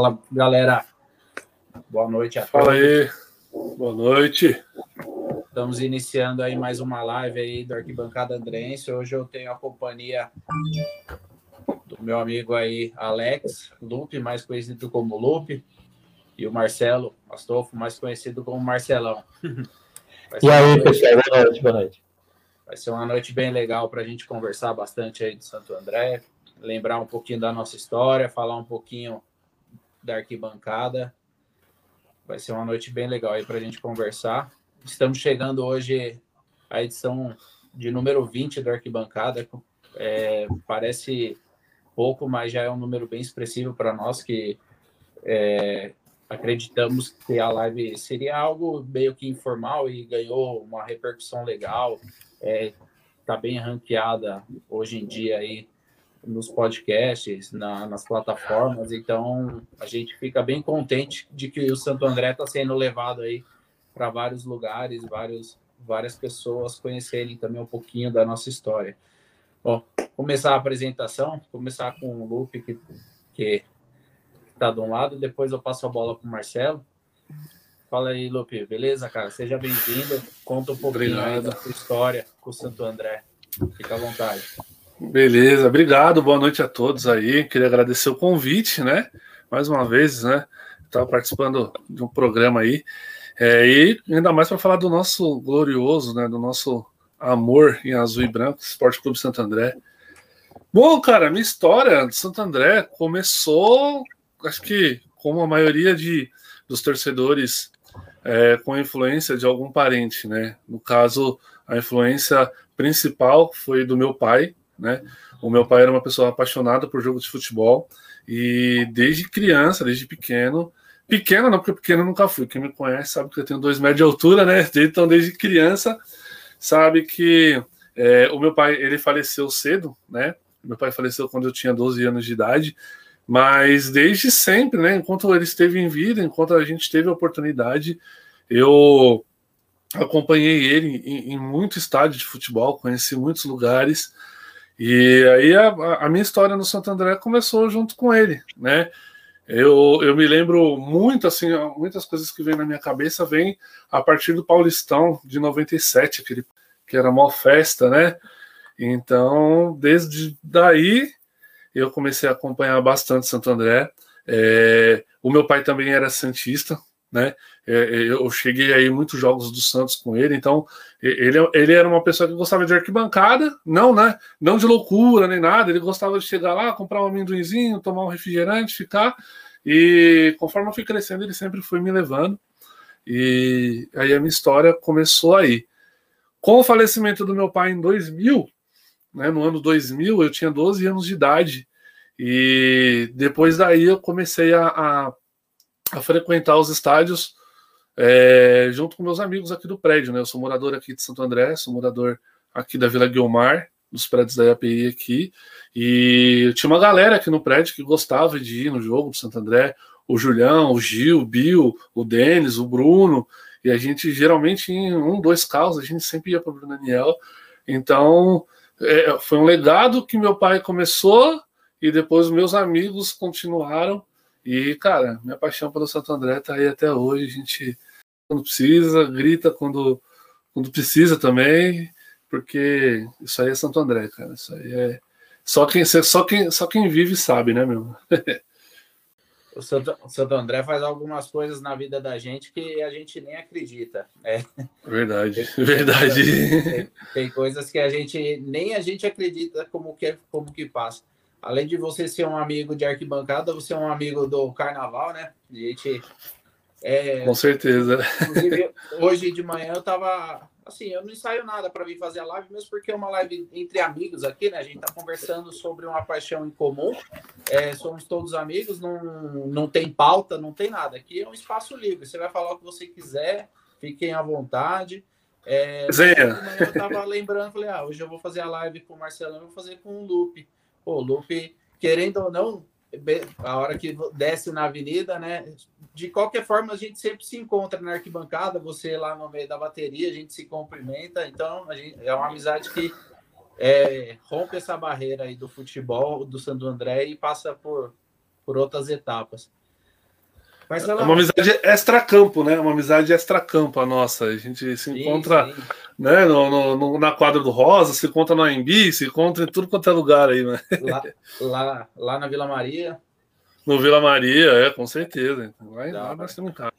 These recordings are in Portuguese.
Fala, galera. Boa noite a Fala aí. Boa noite. Estamos iniciando aí mais uma live aí do Arquibancada Andrense. Hoje eu tenho a companhia do meu amigo aí, Alex Lupe, mais conhecido como Lupe, e o Marcelo Astolfo, mais conhecido como Marcelão. E aí, pessoal, boa noite, boa noite. Vai ser uma noite bem legal para a gente conversar bastante aí de Santo André, lembrar um pouquinho da nossa história, falar um pouquinho da arquibancada. Vai ser uma noite bem legal aí para a gente conversar. Estamos chegando hoje à edição de número 20 da arquibancada. É, parece pouco, mas já é um número bem expressivo para nós que é, acreditamos que a live seria algo meio que informal e ganhou uma repercussão legal. É, tá bem ranqueada hoje em dia aí nos podcasts, na, nas plataformas. Então, a gente fica bem contente de que o Santo André está sendo levado aí para vários lugares, vários, várias pessoas conhecerem também um pouquinho da nossa história. Bom, começar a apresentação, começar com o Lupe, que, está de um lado, depois eu passo a bola para o Marcelo. Fala aí, Lupe, beleza, cara? Seja bem-vindo. Conta um pouquinho aí da sua história com o Santo André. Fica à vontade. Beleza, obrigado, boa noite a todos aí. Queria agradecer o convite, né? Mais uma vez, né? Estava participando de um programa aí. É, e ainda mais para falar do nosso glorioso, né? Do nosso amor em azul e branco, Esporte Clube Santo André. Bom, cara, minha história de Santo André começou, acho que como a maioria de, dos torcedores, é, com influência de algum parente, né? No caso, a influência principal foi do meu pai, né? O meu pai era uma pessoa apaixonada por jogo de futebol e desde criança, desde pequeno, pequeno não, porque pequeno nunca fui. Quem me conhece sabe que eu tenho dois metros de altura, né? Então, desde criança, sabe que é, o meu pai ele faleceu cedo, né? Meu pai faleceu quando eu tinha 12 anos de idade, mas desde sempre, né? Enquanto ele esteve em vida, enquanto a gente teve a oportunidade, eu acompanhei ele em, em muito estádio de futebol, conheci muitos lugares. E aí a, a, minha história no Santo André começou junto com ele, né? Eu, eu me lembro muito, assim, muitas coisas que vêm na minha cabeça vêm a partir do Paulistão de 97, aquele, que era uma festa, né? Então, desde daí, eu comecei a acompanhar bastante Santo André. É, o meu pai também era santista, né? É, é, eu cheguei aí muitos jogos do Santos com ele, então ele, ele era uma pessoa que gostava de arquibancada, não, né? Não de loucura nem nada, ele gostava de chegar lá, comprar um amendoinzinho, tomar um refrigerante, ficar. E conforme eu fui crescendo, ele sempre foi me levando. E aí a minha história começou aí. Com o falecimento do meu pai em 2000, né, no ano 2000, eu tinha 12 anos de idade. E depois daí eu comecei a, a a frequentar os estádios é, junto com meus amigos aqui do prédio, né? Eu sou morador aqui de Santo André, sou morador aqui da Vila Guilmar, dos prédios da IAPI aqui, e tinha uma galera aqui no prédio que gostava de ir no jogo do Santo André, o Julião, o Gil, o Bill, o Denis, o Bruno, e a gente geralmente em um, dois carros, a gente sempre ia para o Bruno Daniel, então é, foi um legado que meu pai começou e depois meus amigos continuaram. E, cara, minha paixão pelo Santo André tá aí até hoje. A gente, quando precisa, grita quando, quando precisa também, porque isso aí é Santo André, cara. Isso aí é. Só quem, só quem, só quem vive sabe, né, meu? o, Santo, o Santo André faz algumas coisas na vida da gente que a gente nem acredita. É. Verdade, tem, verdade. Tem, tem, coisas que a gente nem a gente acredita como que, como que passa além de você ser um amigo de arquibancada, você é um amigo do carnaval, né? A gente. É, Com certeza. Hoje de manhã eu tava. Assim, eu não ensaio nada para vir fazer a live, mesmo porque é uma live entre amigos aqui, né? A gente tá conversando sobre uma paixão em comum. É, somos todos amigos, não, não tem pauta, não tem nada. Aqui é um espaço livre. Você vai falar o que você quiser, fiquem à vontade. É, eu tava lembrando, falei, ah, hoje eu vou fazer a live com o Marcelo, eu vou fazer com o Lupe. Pô, o Luffy, querendo ou não, a hora que desce na avenida, né? De qualquer forma, a gente sempre se encontra na arquibancada, você lá no meio da bateria, a gente se cumprimenta. Então, gente, é uma amizade que é, rompe essa barreira aí do futebol do Santo André e passa por, por outras etapas. é uma amizade extra-campo, né? Uma amizade extra-campo a nossa. A gente se encontra sim. Né, no, no, na quadra do Rosa, se encontra no AMB, se encontra em tudo quanto é lugar aí, né? Lá, lá, lá na Vila Maria. No Vila Maria, é, com certeza. Lá, lá nós temos casa.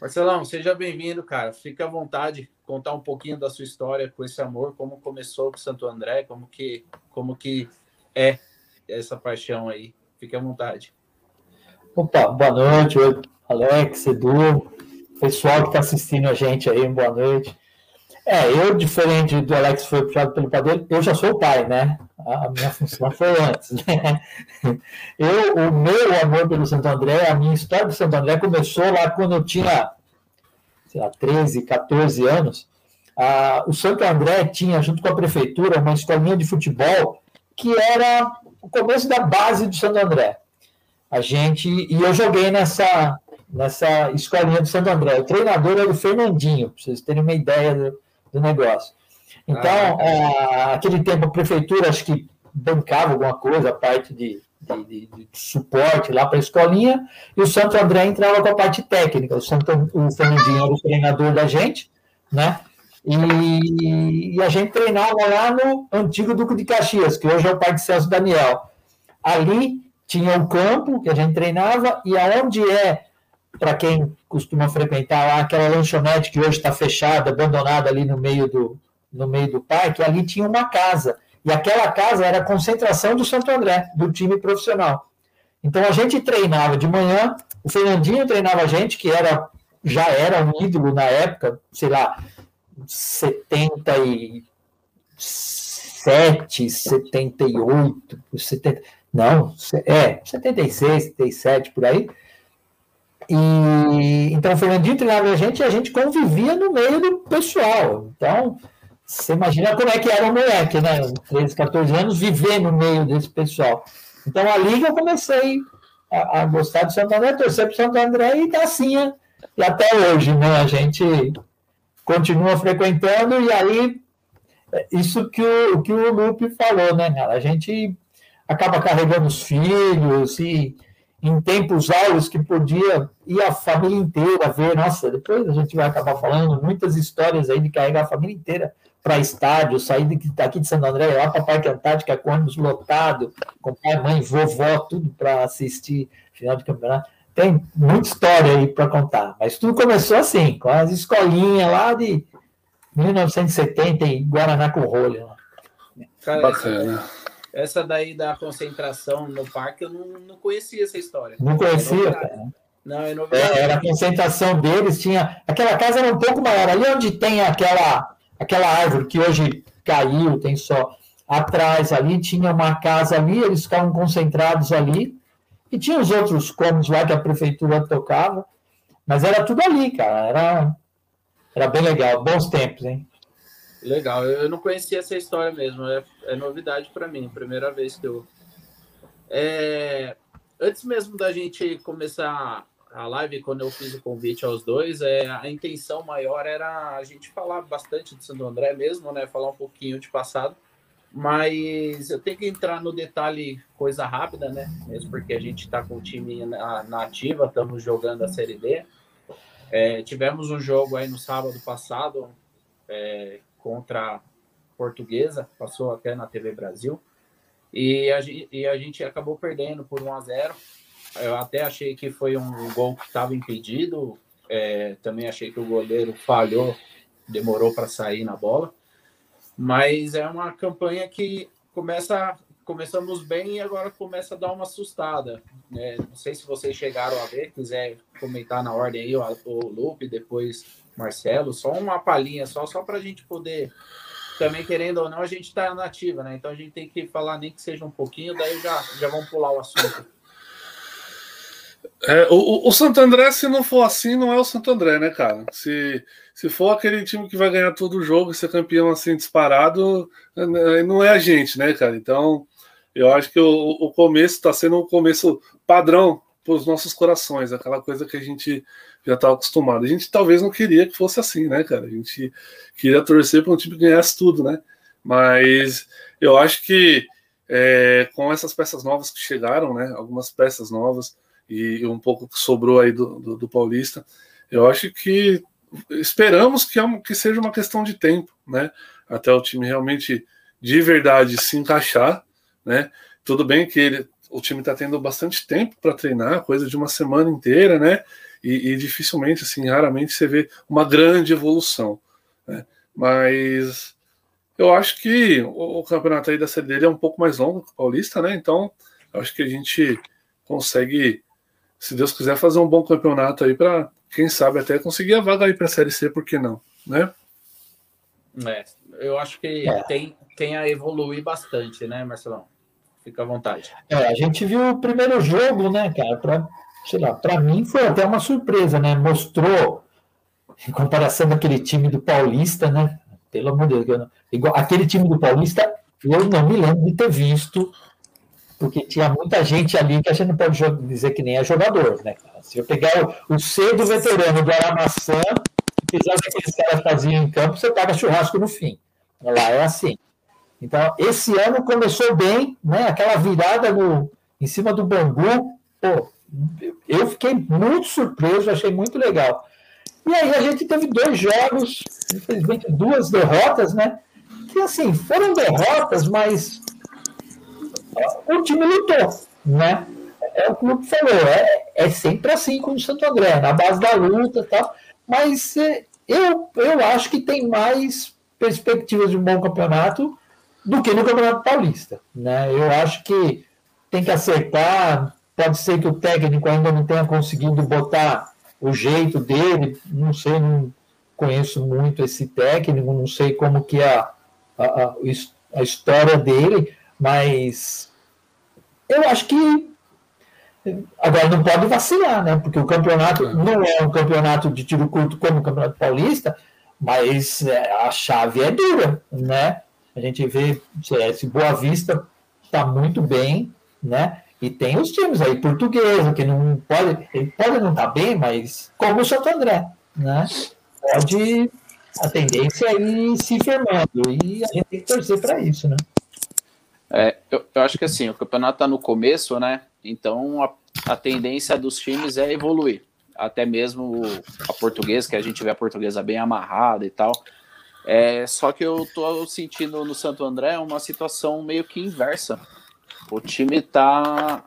Marcelão, seja bem-vindo, cara. Fique à vontade, contar um pouquinho da sua história com esse amor, como começou com Santo André, como que, como que é essa paixão aí. Fique à vontade. Opa, boa noite, Alex, Edu, pessoal que está assistindo a gente aí, boa noite. É, eu, diferente do Alex que foi puxado pelo padeiro, eu já sou pai, né? A minha função foi antes. Né? Eu, o meu amor pelo Santo André, a minha história do Santo André começou lá quando eu tinha, sei lá, 13, 14 anos. Ah, o Santo André tinha, junto com a prefeitura, uma escolinha de futebol que era o começo da base do Santo André. A gente e eu joguei nessa nessa escolinha do Santo André. O treinador era o Fernandinho, para vocês terem uma ideia do, do negócio. Então, ah, é, aquele tempo a prefeitura acho que bancava alguma coisa, a parte de, de, de, de suporte lá para a escolinha, e o Santo André entrava com a parte técnica. O, Santo, o Fernandinho era o treinador da gente, né? E, e, a gente treinava lá no antigo Duque de Caxias, que hoje é o Parque Celso Daniel. Ali tinha o campo que a gente treinava, e aonde é, para quem costuma frequentar lá, aquela lanchonete que hoje está fechada, abandonada ali no meio do, no meio do parque, ali tinha uma casa. E aquela casa era a concentração do Santo André, do time profissional. Então a gente treinava de manhã, o Fernandinho treinava a gente, que era já era um ídolo na época, sei lá, 77, 78, 70, não, é, 76, 77 por aí. E então o Fernandinho treinava a gente e a gente convivia no meio do pessoal. Então, você imagina como é que era o moleque, né? 13, 14 anos, viver no meio desse pessoal. Então, ali eu comecei a, a gostar do Santo André, torcer para Santo André e tá assim, e até hoje, né? A gente continua frequentando e aí, isso que o, que o Lupe falou, né, cara? A gente acaba carregando os filhos e em tempos áureos que podia ir a família inteira ver. Nossa, depois a gente vai acabar falando muitas histórias aí de carregar a família inteira para estádio, sair daqui de Santo André lá para Parque Antártica com ônibus lotado, com pai, mãe, vovó, tudo para assistir final de campeonato. Tem muita história aí para contar, mas tudo começou assim, com as escolinhas lá de 1970 em Guaraná com rolha. Cara, Bacana. Essa daí da concentração no parque, eu não, não conhecia essa história. Não conhecia, cara. Não, é novidade. É, era a concentração deles, tinha. Aquela casa era um pouco maior. Ali onde tem aquela, aquela árvore que hoje caiu, tem só. Atrás ali tinha uma casa ali, eles ficavam concentrados ali. E tinha os outros cômodos lá que a prefeitura tocava. Mas era tudo ali, cara. Era, era bem legal. Bons tempos, hein? Legal, eu não conhecia essa história mesmo, é, é novidade para mim, primeira vez que eu. É, antes mesmo da gente começar a live, quando eu fiz o convite aos dois, é, a intenção maior era a gente falar bastante de Santo André mesmo, né? Falar um pouquinho de passado, mas eu tenho que entrar no detalhe coisa rápida, né? Mesmo porque a gente está com o time na, na ativa, estamos jogando a Série D. É, tivemos um jogo aí no sábado passado, é, contra a Portuguesa, passou até na TV Brasil, e a, e a gente acabou perdendo por 1 a 0 Eu até achei que foi um gol que estava impedido, é, também achei que o goleiro falhou, demorou para sair na bola, mas é uma campanha que começa começamos bem e agora começa a dar uma assustada. Né? Não sei se vocês chegaram a ver, quiser comentar na ordem aí, o, o Lupe, depois Marcelo, só uma palhinha, só, só para a gente poder, também querendo ou não, a gente está nativa, né? Então a gente tem que falar nem que seja um pouquinho, daí já, já vamos pular o assunto. É, o, o Santo André, se não for assim, não é o Santo André, né, cara? Se, se for aquele time que vai ganhar todo o jogo e ser campeão assim disparado, não é a gente, né, cara? Então, eu acho que o, o começo está sendo um começo padrão para os nossos corações, aquela coisa que a gente já estava acostumado. A gente talvez não queria que fosse assim, né, cara? A gente queria torcer para um time que ganhasse tudo, né? Mas eu acho que é, com essas peças novas que chegaram, né? Algumas peças novas, e um pouco que sobrou aí do, do, do Paulista, eu acho que esperamos que, é que seja uma questão de tempo, né? Até o time realmente de verdade se encaixar, né? Tudo bem que ele, o time está tendo bastante tempo para treinar, coisa de uma semana inteira, né? E, e, dificilmente, assim, raramente você vê uma grande evolução, né? Mas eu acho que o, o campeonato aí da série dele é um pouco mais longo que o Paulista, né? Então, eu acho que a gente consegue, se Deus quiser, fazer um bom campeonato aí para quem sabe até conseguir a vaga aí para a Série C, por que não, né? É, eu acho que é. tem, tem a evoluir bastante, né, Marcelão? Fica à vontade. É, a gente viu o primeiro jogo, né, cara? Pra, sei lá, para mim foi até uma surpresa, né? Mostrou, em comparação daquele time do Paulista, né? Pelo amor de Deus, igual, aquele time do Paulista, eu não me lembro de ter visto porque tinha muita gente ali que a gente não pode dizer que nem é jogador, né? Se eu pegar o, C do veterano do Aramaçã, apesar daqueles caras faziam em campo, você paga churrasco no fim. Lá é assim. Então, esse ano começou bem, né? Aquela virada no, em cima do Bangu, pô, eu fiquei muito surpreso, achei muito legal. E aí a gente teve dois jogos, infelizmente duas derrotas, né? Que assim, foram derrotas, mas o time lutou, né? É o clube falou, é, é sempre assim com o Santo André, na base da luta e tal, mas é, eu, eu acho que tem mais perspectivas de um bom campeonato do que no Campeonato Paulista, né? Eu acho que tem que acertar, pode ser que o técnico ainda não tenha conseguido botar o jeito dele, não sei, não conheço muito esse técnico, não sei como que é a, a, a história dele, mas eu acho que agora não pode vacilar, né? Porque o campeonato não é um campeonato de tiro curto como o Campeonato Paulista, mas é, a chave é dura, né? A gente vê esse Boa Vista está muito bem, né? E tem os times aí, portuguesa, que não pode, ele pode não estar tá bem, mas como o Santo André, né? Pode a tendência é ir se firmando e a gente tem que torcer para isso, né? É, eu, eu, acho que assim, o campeonato está no começo, né? Então a, a, tendência dos times é evoluir. Até mesmo a portuguesa, que a gente vê a portuguesa bem amarrada e tal. É, só que eu tô sentindo no Santo André uma situação meio que inversa. O time tá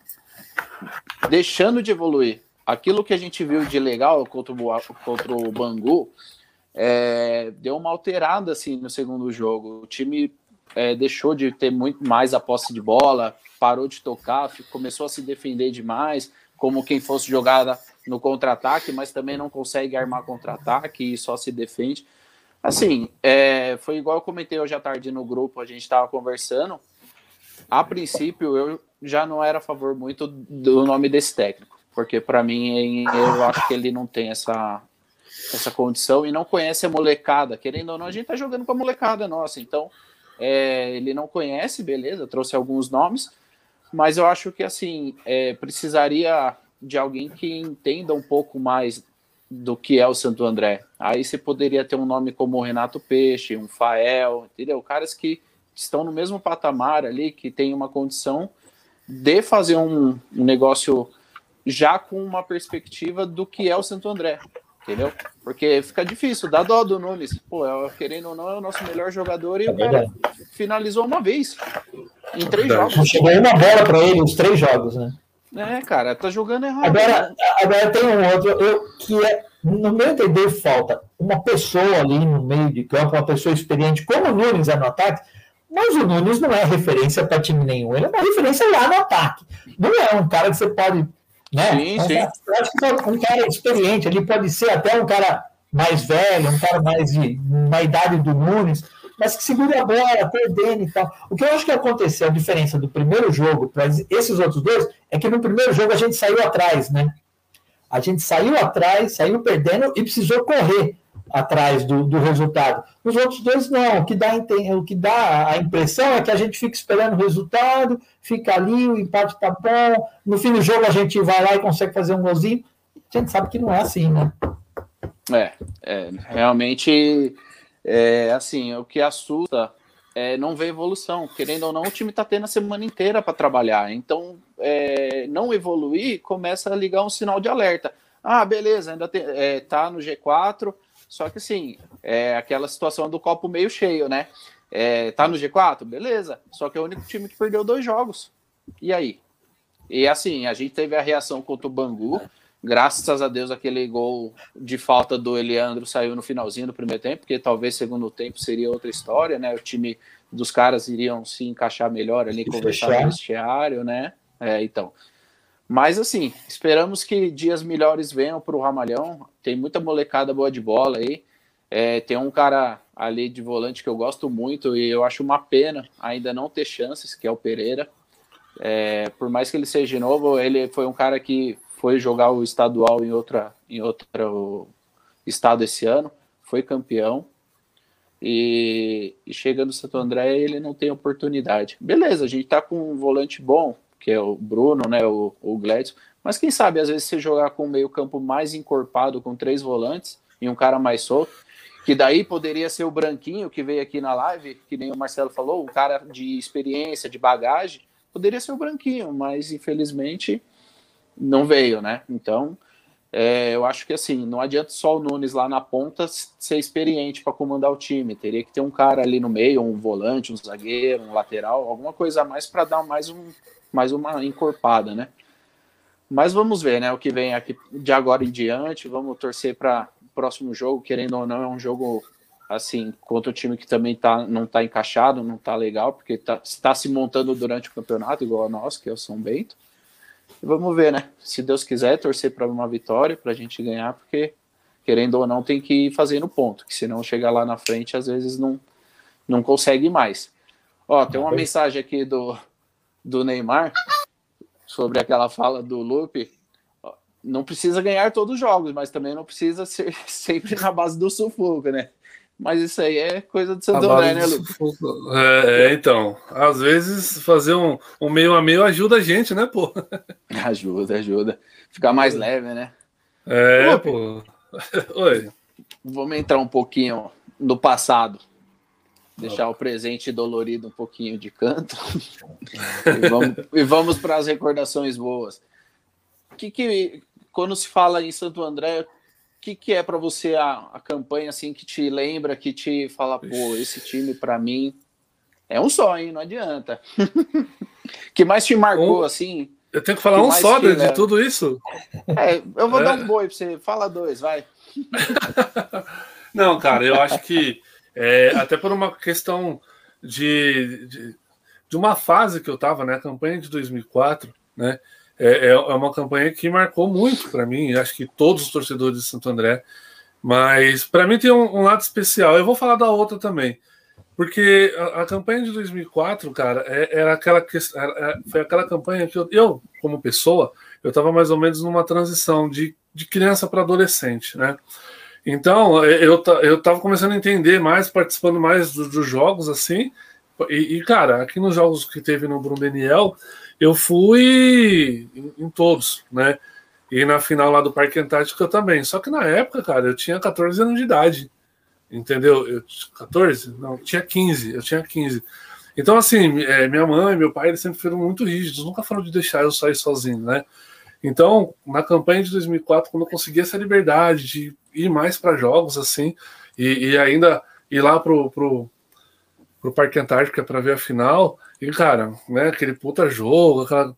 deixando de evoluir. Aquilo que a gente viu de legal contra o, contra o Bangu é, deu uma alterada assim no segundo jogo. O time é, deixou de ter muito mais a posse de bola, parou de tocar, começou a se defender demais, como quem fosse jogada no contra-ataque, mas também não consegue armar contra-ataque e só se defende. Assim, é, foi igual eu comentei hoje à tarde no grupo, a gente estava conversando. A princípio, eu já não era a favor muito do nome desse técnico, porque para mim eu acho que ele não tem essa, essa condição e não conhece a molecada. Querendo ou não, a gente tá jogando com a molecada nossa, então é, ele não conhece, beleza, trouxe alguns nomes, mas eu acho que assim é, precisaria de alguém que entenda um pouco mais do que é o Santo André. Aí você poderia ter um nome como o Renato Peixe, um Fael, entendeu? Caras que estão no mesmo patamar ali, que tem uma condição de fazer um, um negócio já com uma perspectiva do que é o Santo André entendeu? Porque fica difícil, dá dó do Nunes. Pô, é, querendo ou não, é o nosso melhor jogador e é o cara finalizou uma vez. Em três é jogos. Chegou uma bola para ele, os três jogos, né? É, cara, tá jogando errado. Agora, né? agora tem um outro, eu, que é, no meu entender, falta uma pessoa ali no meio de campo, uma pessoa experiente, como o Nunes é no ataque, mas o Nunes não é referência para time nenhum, ele é uma referência lá no ataque. Não é um cara que você pode né? Sim, então, sim. Eu acho que um cara experiente, ele pode ser até um cara mais velho, um cara mais de na idade do Nunes, mas que segura a bola, perdendo e tal. O que eu acho que aconteceu, a diferença do primeiro jogo para esses outros dois, é que no primeiro jogo a gente saiu atrás, né? A gente saiu atrás, saiu perdendo e precisou correr atrás do, do resultado. Os outros dois não. O que, dá, o que dá a impressão é que a gente fica esperando o resultado, fica ali, o empate está bom. No fim do jogo a gente vai lá e consegue fazer um golzinho. A gente sabe que não é assim, né? É, é realmente é assim, o que assusta é não ver evolução. Querendo ou não, o time está tendo a semana inteira para trabalhar. Então, é, não evoluir, começa a ligar um sinal de alerta. Ah, beleza, ainda tem, é, tá no G4, só que assim, é aquela situação do copo meio cheio, né? É, tá no G4? Beleza, só que é o único time que perdeu dois jogos. E aí? E assim, a gente teve a reação contra o Bangu, graças a Deus aquele gol de falta do Eliandro saiu no finalzinho do primeiro tempo, porque talvez segundo tempo seria outra história, né? O time dos caras iriam se encaixar melhor ali, conversar fechar. no vestiário, né? É, então. Mas assim, esperamos que dias melhores venham para o Ramalhão. Tem muita molecada boa de bola aí. É, tem um cara ali de volante que eu gosto muito e eu acho uma pena ainda não ter chances, que é o Pereira. É, por mais que ele seja novo, ele foi um cara que foi jogar o estadual em outra em outro estado esse ano, foi campeão e, e chega no Santo André ele não tem oportunidade. Beleza, a gente tá com um volante bom, que é o Bruno, né, o, o Gladson, mas quem sabe às vezes você jogar com um meio campo mais encorpado, com três volantes e um cara mais solto, que daí poderia ser o Branquinho que veio aqui na live, que nem o Marcelo falou, um cara de experiência, de bagagem, poderia ser o Branquinho, mas infelizmente não veio, né? Então, é, eu acho que assim, não adianta só o Nunes lá na ponta ser experiente para comandar o time. Teria que ter um cara ali no meio, um volante, um zagueiro, um lateral, alguma coisa a mais para dar mais, um, mais uma encorpada, né? Mas vamos ver, né? O que vem aqui de agora em diante. Vamos torcer para o próximo jogo, querendo ou não, é um jogo assim contra o time que também tá, não está encaixado, não está legal, porque está tá se montando durante o campeonato, igual a nós, que é o São Bento. E vamos ver, né? Se Deus quiser, torcer para uma vitória, para a gente ganhar, porque querendo ou não, tem que ir fazendo ponto, que senão chegar lá na frente, às vezes não, não consegue mais. Ó, tem uma mensagem aqui do, do Neymar sobre aquela fala do Lupe. Não precisa ganhar todos os jogos, mas também não precisa ser sempre na base do sufoco, né? Mas isso aí é coisa de Santo André, né, Lucas? É, é, então. Às vezes fazer um, um meio a meio ajuda a gente, né, pô? Ajuda, ajuda. Ficar mais leve, né? É, pô. Oi. Vamos entrar um pouquinho no passado. Deixar o presente dolorido um pouquinho de canto. e vamos, vamos para as recordações boas. Que que, quando se fala em Santo André, que, que é para você a, a campanha assim que te lembra, que te fala, pô, esse time para mim é um só, hein? Não adianta. que mais te marcou um, assim? Eu tenho que falar que um só de, de, tudo isso? É, eu vou é. dar um boi para você. Fala dois, vai. Não, cara, eu acho que é, até por uma questão de, de, de, uma fase que eu tava, né? A campanha de 2004, né? É, é, é uma campanha que marcou muito para mim, acho que todos os torcedores de Santo André, mas para mim tem um, um, lado especial. Eu vou falar da outra também, porque a, a campanha de 2004, cara, é, era aquela era, é, foi aquela campanha que eu, eu como pessoa, eu estava mais ou menos numa transição de, de criança para adolescente, né? Então eu, eu estava começando a entender mais, participando mais dos, jogos assim. E, e, cara, aqui nos jogos que teve no Bruno Daniel, eu fui em, em, todos, né? E na final lá do Parque Antártico eu também. Só que na época, cara, eu tinha 14 anos de idade. Entendeu? Eu, 14? Não, tinha 15. Eu tinha 15. Então, assim, é, minha mãe, meu pai, eles sempre foram muito rígidos. Nunca foram de deixar eu sair sozinho, né? Então, na campanha de 2004, quando eu consegui essa liberdade de ir mais para jogos, assim, e, e, ainda ir lá pro, pro, pro Parque Antártica para ver a final. E, cara, né, aquele puta jogo, aquela,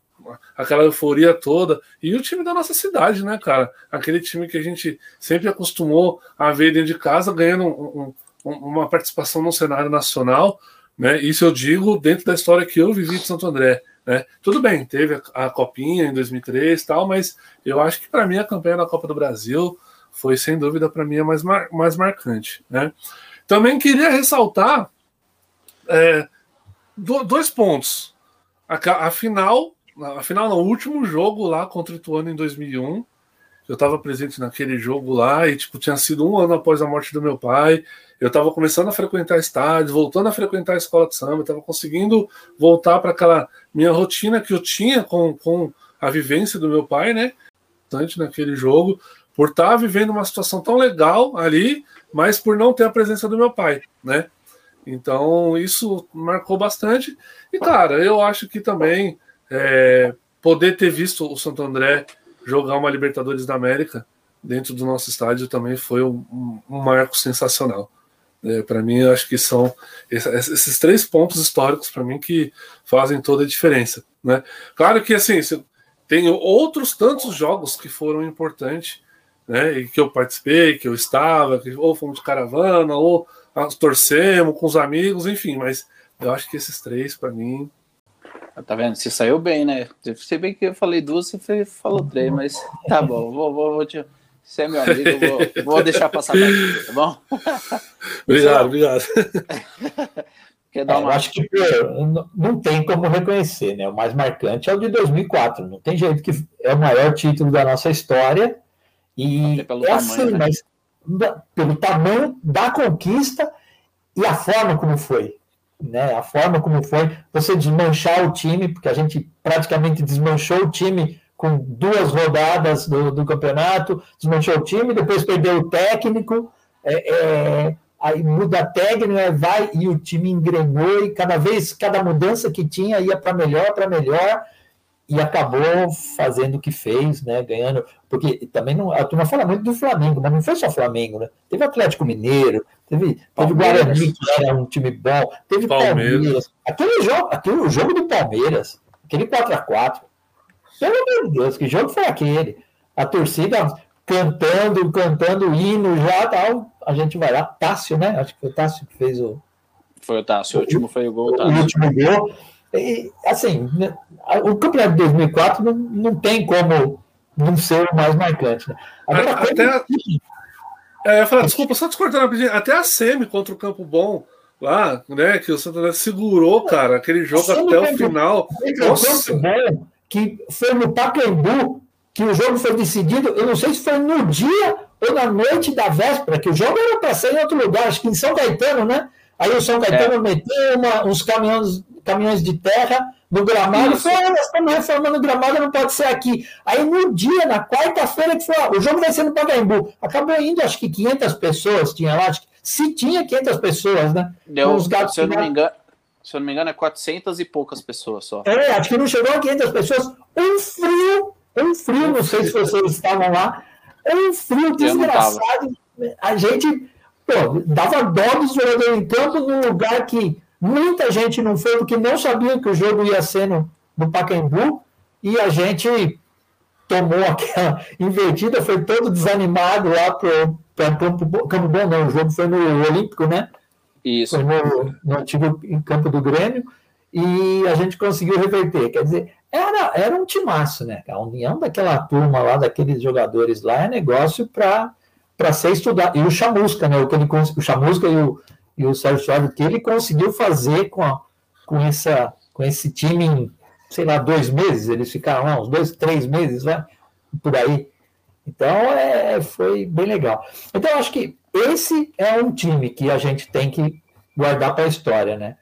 aquela euforia toda. E o time da nossa cidade, né, cara? Aquele time que a gente sempre acostumou a ver dentro de casa, ganhando um, um, uma participação no cenário nacional. Né? Isso eu digo dentro da história que eu vivi de Santo André. Né? Tudo bem, teve a, Copinha em 2003 tal, mas eu acho que para mim a campanha da Copa do Brasil foi sem dúvida para mim a mais, mar, mais marcante. Né? Também queria ressaltar é, dois pontos. A, a final, no último jogo lá contra o Ituano em 2001, eu estava presente naquele jogo lá e tipo tinha sido um ano após a morte do meu pai. Eu estava começando a frequentar estádios, voltando a frequentar a escola de samba, estava conseguindo voltar para aquela minha rotina que eu tinha com, com a vivência do meu pai, né? Tanto naquele jogo, por estar tá vivendo uma situação tão legal ali, mas por não ter a presença do meu pai, né? Então, isso marcou bastante. E, cara, eu acho que também, é, poder ter visto o Santo André jogar uma Libertadores da América dentro do nosso estádio também foi um, um marco sensacional. É, para mim, acho que são esses três pontos históricos para mim que fazem toda a diferença. Né? Claro que assim, tem outros tantos jogos que foram importantes, né? E que eu participei, que eu estava, que ou fomos de caravana, ou torcemos com os amigos, enfim, mas eu acho que esses três, para mim. Tá vendo? Você saiu bem, né? Se bem que eu falei duas, você falou três, mas tá bom, vou, vou, vou te. Você é meu amigo, vou, vou deixar passar daqui, tá bom? obrigado, obrigado. Quer dar é, uma... acho que pô, não tem como reconhecer, né? O mais marcante é o de 2004. Não tem jeito que é o maior título da nossa história e pelo é assim, tamanho, assim, né? mas pelo tamanho da conquista e a forma como foi, né? A forma como foi você desmanchar o time, porque a gente praticamente desmanchou o time com duas rodadas do, do campeonato, desmanchou o time, depois perdeu o técnico. É, é, aí muda a técnica, vai e o time engrenou e cada vez, cada mudança que tinha ia para melhor, para melhor e acabou fazendo o que fez, né, ganhando, porque também não, a turma fala muito do Flamengo, mas não foi só Flamengo, né? Teve Atlético Mineiro, teve, teve Guarani, que era um time bom, teve Palmeiras. Palmeiras. Aquele jogo, aquele jogo do Palmeiras, aquele 4 a 4 pelo amor de Deus, que jogo foi aquele? A torcida cantando, cantando hino já tal. A gente vai lá, Tássio, né? Acho que foi o Tássio que fez o. Foi o Tássio, o último foi o gol. O, o último gol. E, assim, né, o campeonato de 2004 não, não tem como não ser o mais marcante. Né? Agora, até, a... é, falar, desculpa, só discordando rapidinho. Até a Semi contra o Campo Bom lá, né? Que o Santander segurou, cara, aquele jogo até o final. Nossa. Bom, que foi no Pacaembu que o jogo foi decidido, eu não sei se foi no dia ou na noite da véspera, que o jogo era para ser em outro lugar, acho que em São Caetano, né? Aí o São Caetano é. meteu uma, uns caminhões, caminhões de terra no gramado, falou, ah, nós estamos reformando o gramado, não pode ser aqui. Aí no dia, na quarta-feira, que foi, o jogo vai ser no Pacaembu. Acabou indo, acho que 500 pessoas tinha lá, acho que, se tinha 500 pessoas, né? Deu, se eu não me engano, se eu não me engano, é 400 e poucas pessoas só. É, acho que não chegou a 500 pessoas. Um frio um frio, não sei se vocês estavam lá, um frio desgraçado. A gente pô, dava dó dos jogadores em campo num lugar que muita gente não foi, porque não sabia que o jogo ia ser no, no Pacaembu, e a gente tomou aquela invertida, foi todo desanimado lá para Campo, Campo Bom, não, o jogo foi no Olímpico, né? Isso. Foi no, no antigo campo do Grêmio, e a gente conseguiu reverter. Quer dizer, era, era um timaço, né? A união daquela turma lá, daqueles jogadores lá, é negócio para ser estudado. E o Chamusca, né? O, que ele, o Chamusca e o, e o Sérgio o que ele conseguiu fazer com, a, com, essa, com esse time em, sei lá, dois meses, eles ficaram lá, uns dois, três meses, né? Por aí. Então, é, foi bem legal. Então, acho que esse é um time que a gente tem que guardar para a história, né?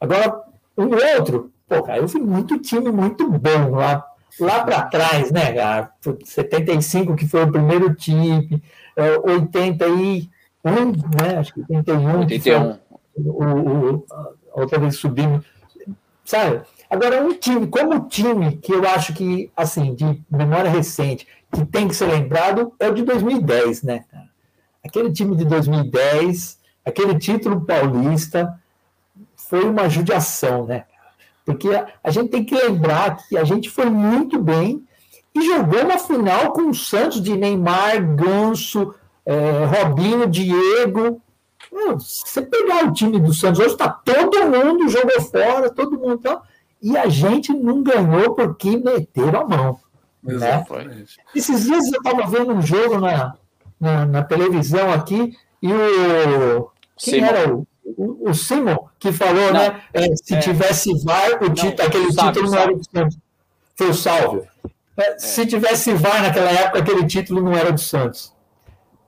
Agora, o outro, pô, cara, eu vi muito time muito bom lá, lá para trás, né, cara? 75, que foi o primeiro time, 81, é, né? Acho que 81. 81. O, o, outra vez subindo. Sabe? Agora, um time, como time, que eu acho que, assim, de memória recente, que tem que ser lembrado, é o de 2010, né, Aquele time de 2010, aquele título paulista, foi uma judiação, né? Porque a, a, gente tem que lembrar que a gente foi muito bem e jogou uma final com o Santos de Neymar, Ganso, é, Robinho, Diego. Meu, você pegar o time do Santos hoje, está todo mundo jogou fora, todo mundo. Então, e a gente não ganhou porque meteram a mão. Né? Esses dias eu estava vendo um jogo na, na, na, televisão aqui e o. Quem Sim, era o, o, o Simon que falou, não, né? É, se é, tivesse VAR, o título, aquele salve, título não era do Santos. Foi o Salve. É, se tivesse VAR naquela época, aquele título não era do Santos.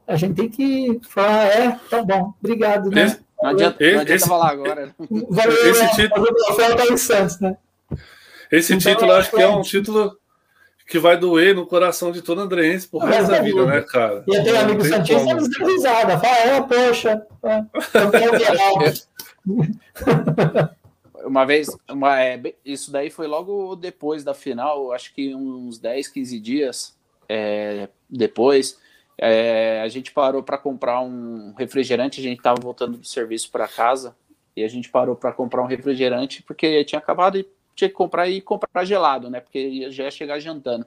A gente tem que falar, é, tá bom, obrigado, né? Esse, não adianta, não adianta esse, falar agora. Valeu, esse né? título. O troféu tá em Santos, né? Esse então, título, acho que é um título que vai doer no coração de todo andreense por resto da vida, né, cara? E tem amigo Santista eles dão risada, fala, é, poxa, é, uma vez, uma, é, isso daí foi logo depois da final, acho que uns 10, 15 dias é, depois, é, a gente parou para comprar um refrigerante, a gente estava voltando do serviço para casa e a gente parou para comprar um refrigerante porque tinha acabado e tinha que comprar e comprar gelado, né? Porque já ia chegar jantando.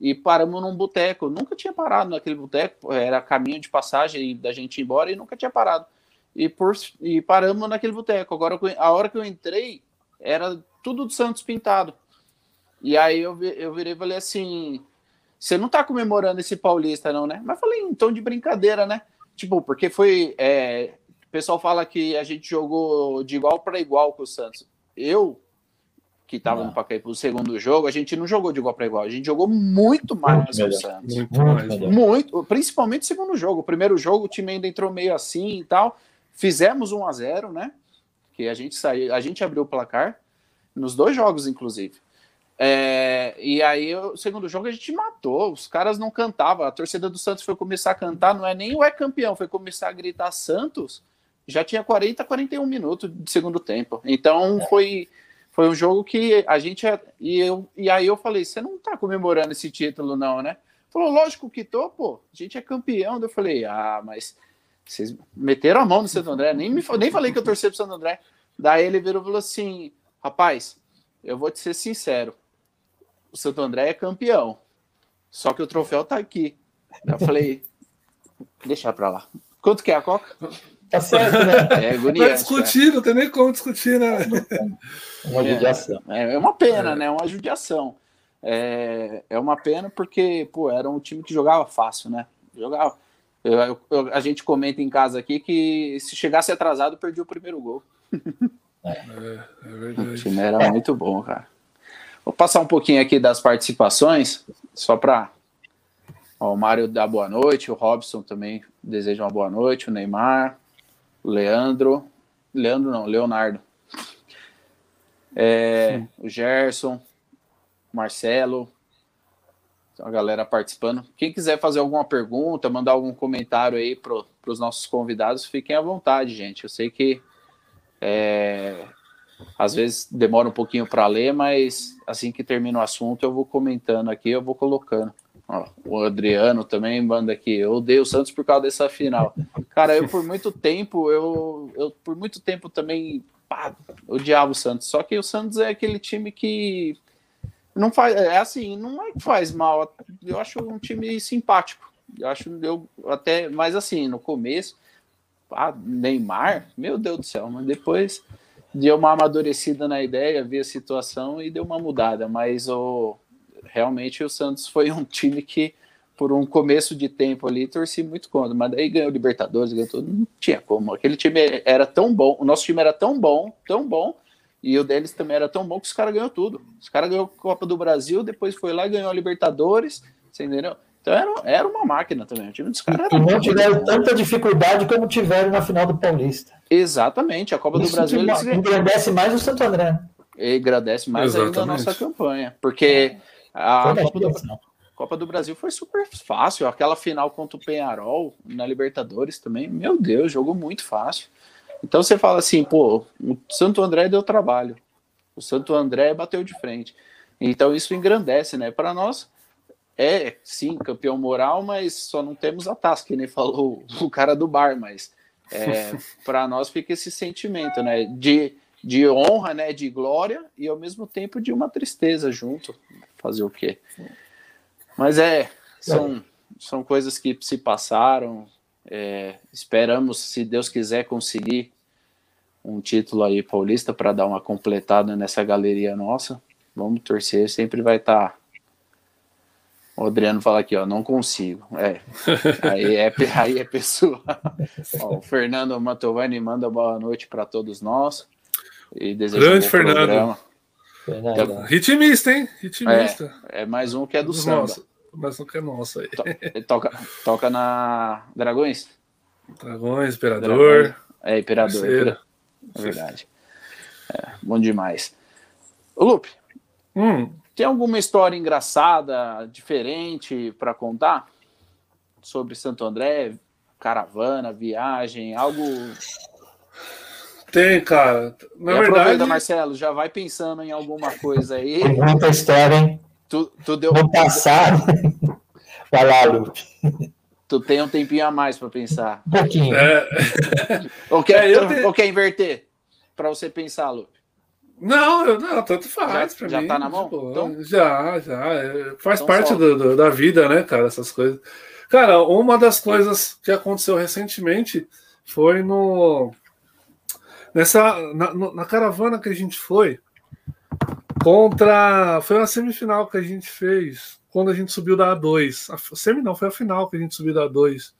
E paramos num boteco. Nunca tinha parado naquele boteco, era caminho de passagem da gente ir embora e nunca tinha parado. E, por, e paramos naquele boteco. Agora, a hora que eu entrei, era tudo do Santos pintado. E aí eu, eu virei e falei assim: você não tá comemorando esse paulista, não, né? Mas falei em tom de brincadeira, né? Tipo, porque foi. É, o pessoal fala que a gente jogou de igual para igual com o Santos. Eu que estava no Pacaembu no segundo jogo, a gente não jogou de igual para igual, a gente jogou muito mais muito que o Santos. Muito, mais, muito, principalmente o segundo jogo. O primeiro jogo o time ainda entrou meio assim e tal. Fizemos 1 a 0, né? Que a gente saiu, a gente abriu o placar nos dois jogos inclusive. É, e aí o segundo jogo a gente matou, os caras não cantavam, a torcida do Santos foi começar a cantar, não é nem o é campeão, foi começar a gritar Santos, já tinha 40, 41 minutos de segundo tempo. Então foi foi um jogo que a gente. E, eu, e aí eu falei: você não tá comemorando esse título, não, né? Falou: lógico que tô, pô. A gente é campeão. Eu falei: ah, mas vocês meteram a mão no Santo André. Nem, me, nem falei que eu torci pro Santo André. Daí ele virou e falou assim: rapaz, eu vou te ser sincero. O Santo André é campeão. Só que o troféu tá aqui. Eu falei: deixa pra lá. Quanto que é a Coca? Tá certo, né? É agoniante. Vai discutir, não tem nem como discutir, né? Uma judiação. É, é uma pena, é. né? Uma judiação. É, é uma pena porque, pô, era um time que jogava fácil, né? Jogava. Eu, eu, a gente comenta em casa aqui que se chegasse atrasado, perdia o primeiro gol. É, é verdade. O time era muito bom, cara. Vou passar um pouquinho aqui das participações, só para o Mário dar boa noite, o Robson também deseja uma boa noite, o Neymar, Leandro, Leandro não, Leonardo, é, o Gerson, Marcelo, a galera participando. Quem quiser fazer alguma pergunta, mandar algum comentário aí para os nossos convidados, fiquem à vontade, gente. Eu sei que é, às vezes demora um pouquinho para ler, mas assim que termina o assunto eu vou comentando aqui, eu vou colocando. Ó, o Adriano também manda aqui. Eu odeio o Santos por causa dessa final. Cara, eu por muito tempo, eu, eu por muito tempo também pá, odiava o Santos. Só que o Santos é aquele time que não faz. É assim, não é que faz mal. Eu acho um time simpático. Eu acho eu até, mas assim, no começo, pá, Neymar, meu Deus do céu, mas depois deu uma amadurecida na ideia, vi a situação e deu uma mudada. Mas o realmente o Santos foi um time que, por um começo de tempo ali, torci muito contra, mas daí ganhou Libertadores, ganhou tudo, não tinha como. Aquele time era tão bom, o nosso time era tão bom, tão bom, e o deles também era tão bom que os caras ganhou tudo. Os caras ganhou a Copa do Brasil, depois foi lá e ganhou a Libertadores, você entendeu? Então era, era uma máquina também. O time dos caras era. E não tiveram tanta dificuldade como tiveram na final do Paulista. Exatamente. A Copa Isso do Brasil. Eles... Engrandece mais o Santo André. E agradece mais Exatamente. ainda a nossa campanha. Porque a Copa do, Copa do, Brasil foi super fácil. Aquela final contra o Penharol na Libertadores também, meu Deus, jogou muito fácil. Então você fala assim, pô, o Santo André deu trabalho. O Santo André bateu de frente. Então isso engrandece, né? Para nós é sim campeão moral, mas só não temos a taça, que nem falou o cara do bar, mas é, para nós fica esse sentimento, né? De, de honra, né? De glória e ao mesmo tempo de uma tristeza junto fazer o quê? Mas é, são, são coisas que se passaram. É, esperamos, se Deus quiser, conseguir um título aí paulista para dar uma completada nessa galeria nossa. Vamos torcer, sempre vai estar. Tá... O Adriano fala aqui, ó, não consigo. É, aí é, aí é pessoa. ó, o Fernando Mantovani manda boa noite para todos nós. E deseja Grande um Fernando. Programa. Fernanda. Ritmista, hein? Ritmista. É, é, mais um que é do samba. Nossa, mais um que é nosso aí. toca, toca na Dragões? Dragões, Imperador. Dragões. É, Imperador. É verdade. É, bom demais. Ô, Lupe, hum. Tem alguma história engraçada, diferente para contar? Sobre Santo André, caravana, viagem, algo Tem, cara. Na e verdade. Aproveita, Marcelo, já vai pensando em alguma coisa aí. Tem muita história, hein? Tu, tu deu. No passado. Vai lá, Lupe. Tu tem um tempinho a mais para pensar. Um pouquinho. É... Ou, quer, é, te... ou quer inverter? Para você pensar, Lupe? Não, eu, não, tanto faz. Já, já mim, tá na mão? Tipo, então... Já, já. É, faz então parte do, do, da vida, né, cara? Essas coisas. Cara, uma das coisas que aconteceu recentemente foi no. Nessa. Na, na caravana que a gente foi contra. Foi uma semifinal que a gente fez quando a gente subiu da A2. A semi não, foi a final que a gente subiu da A2.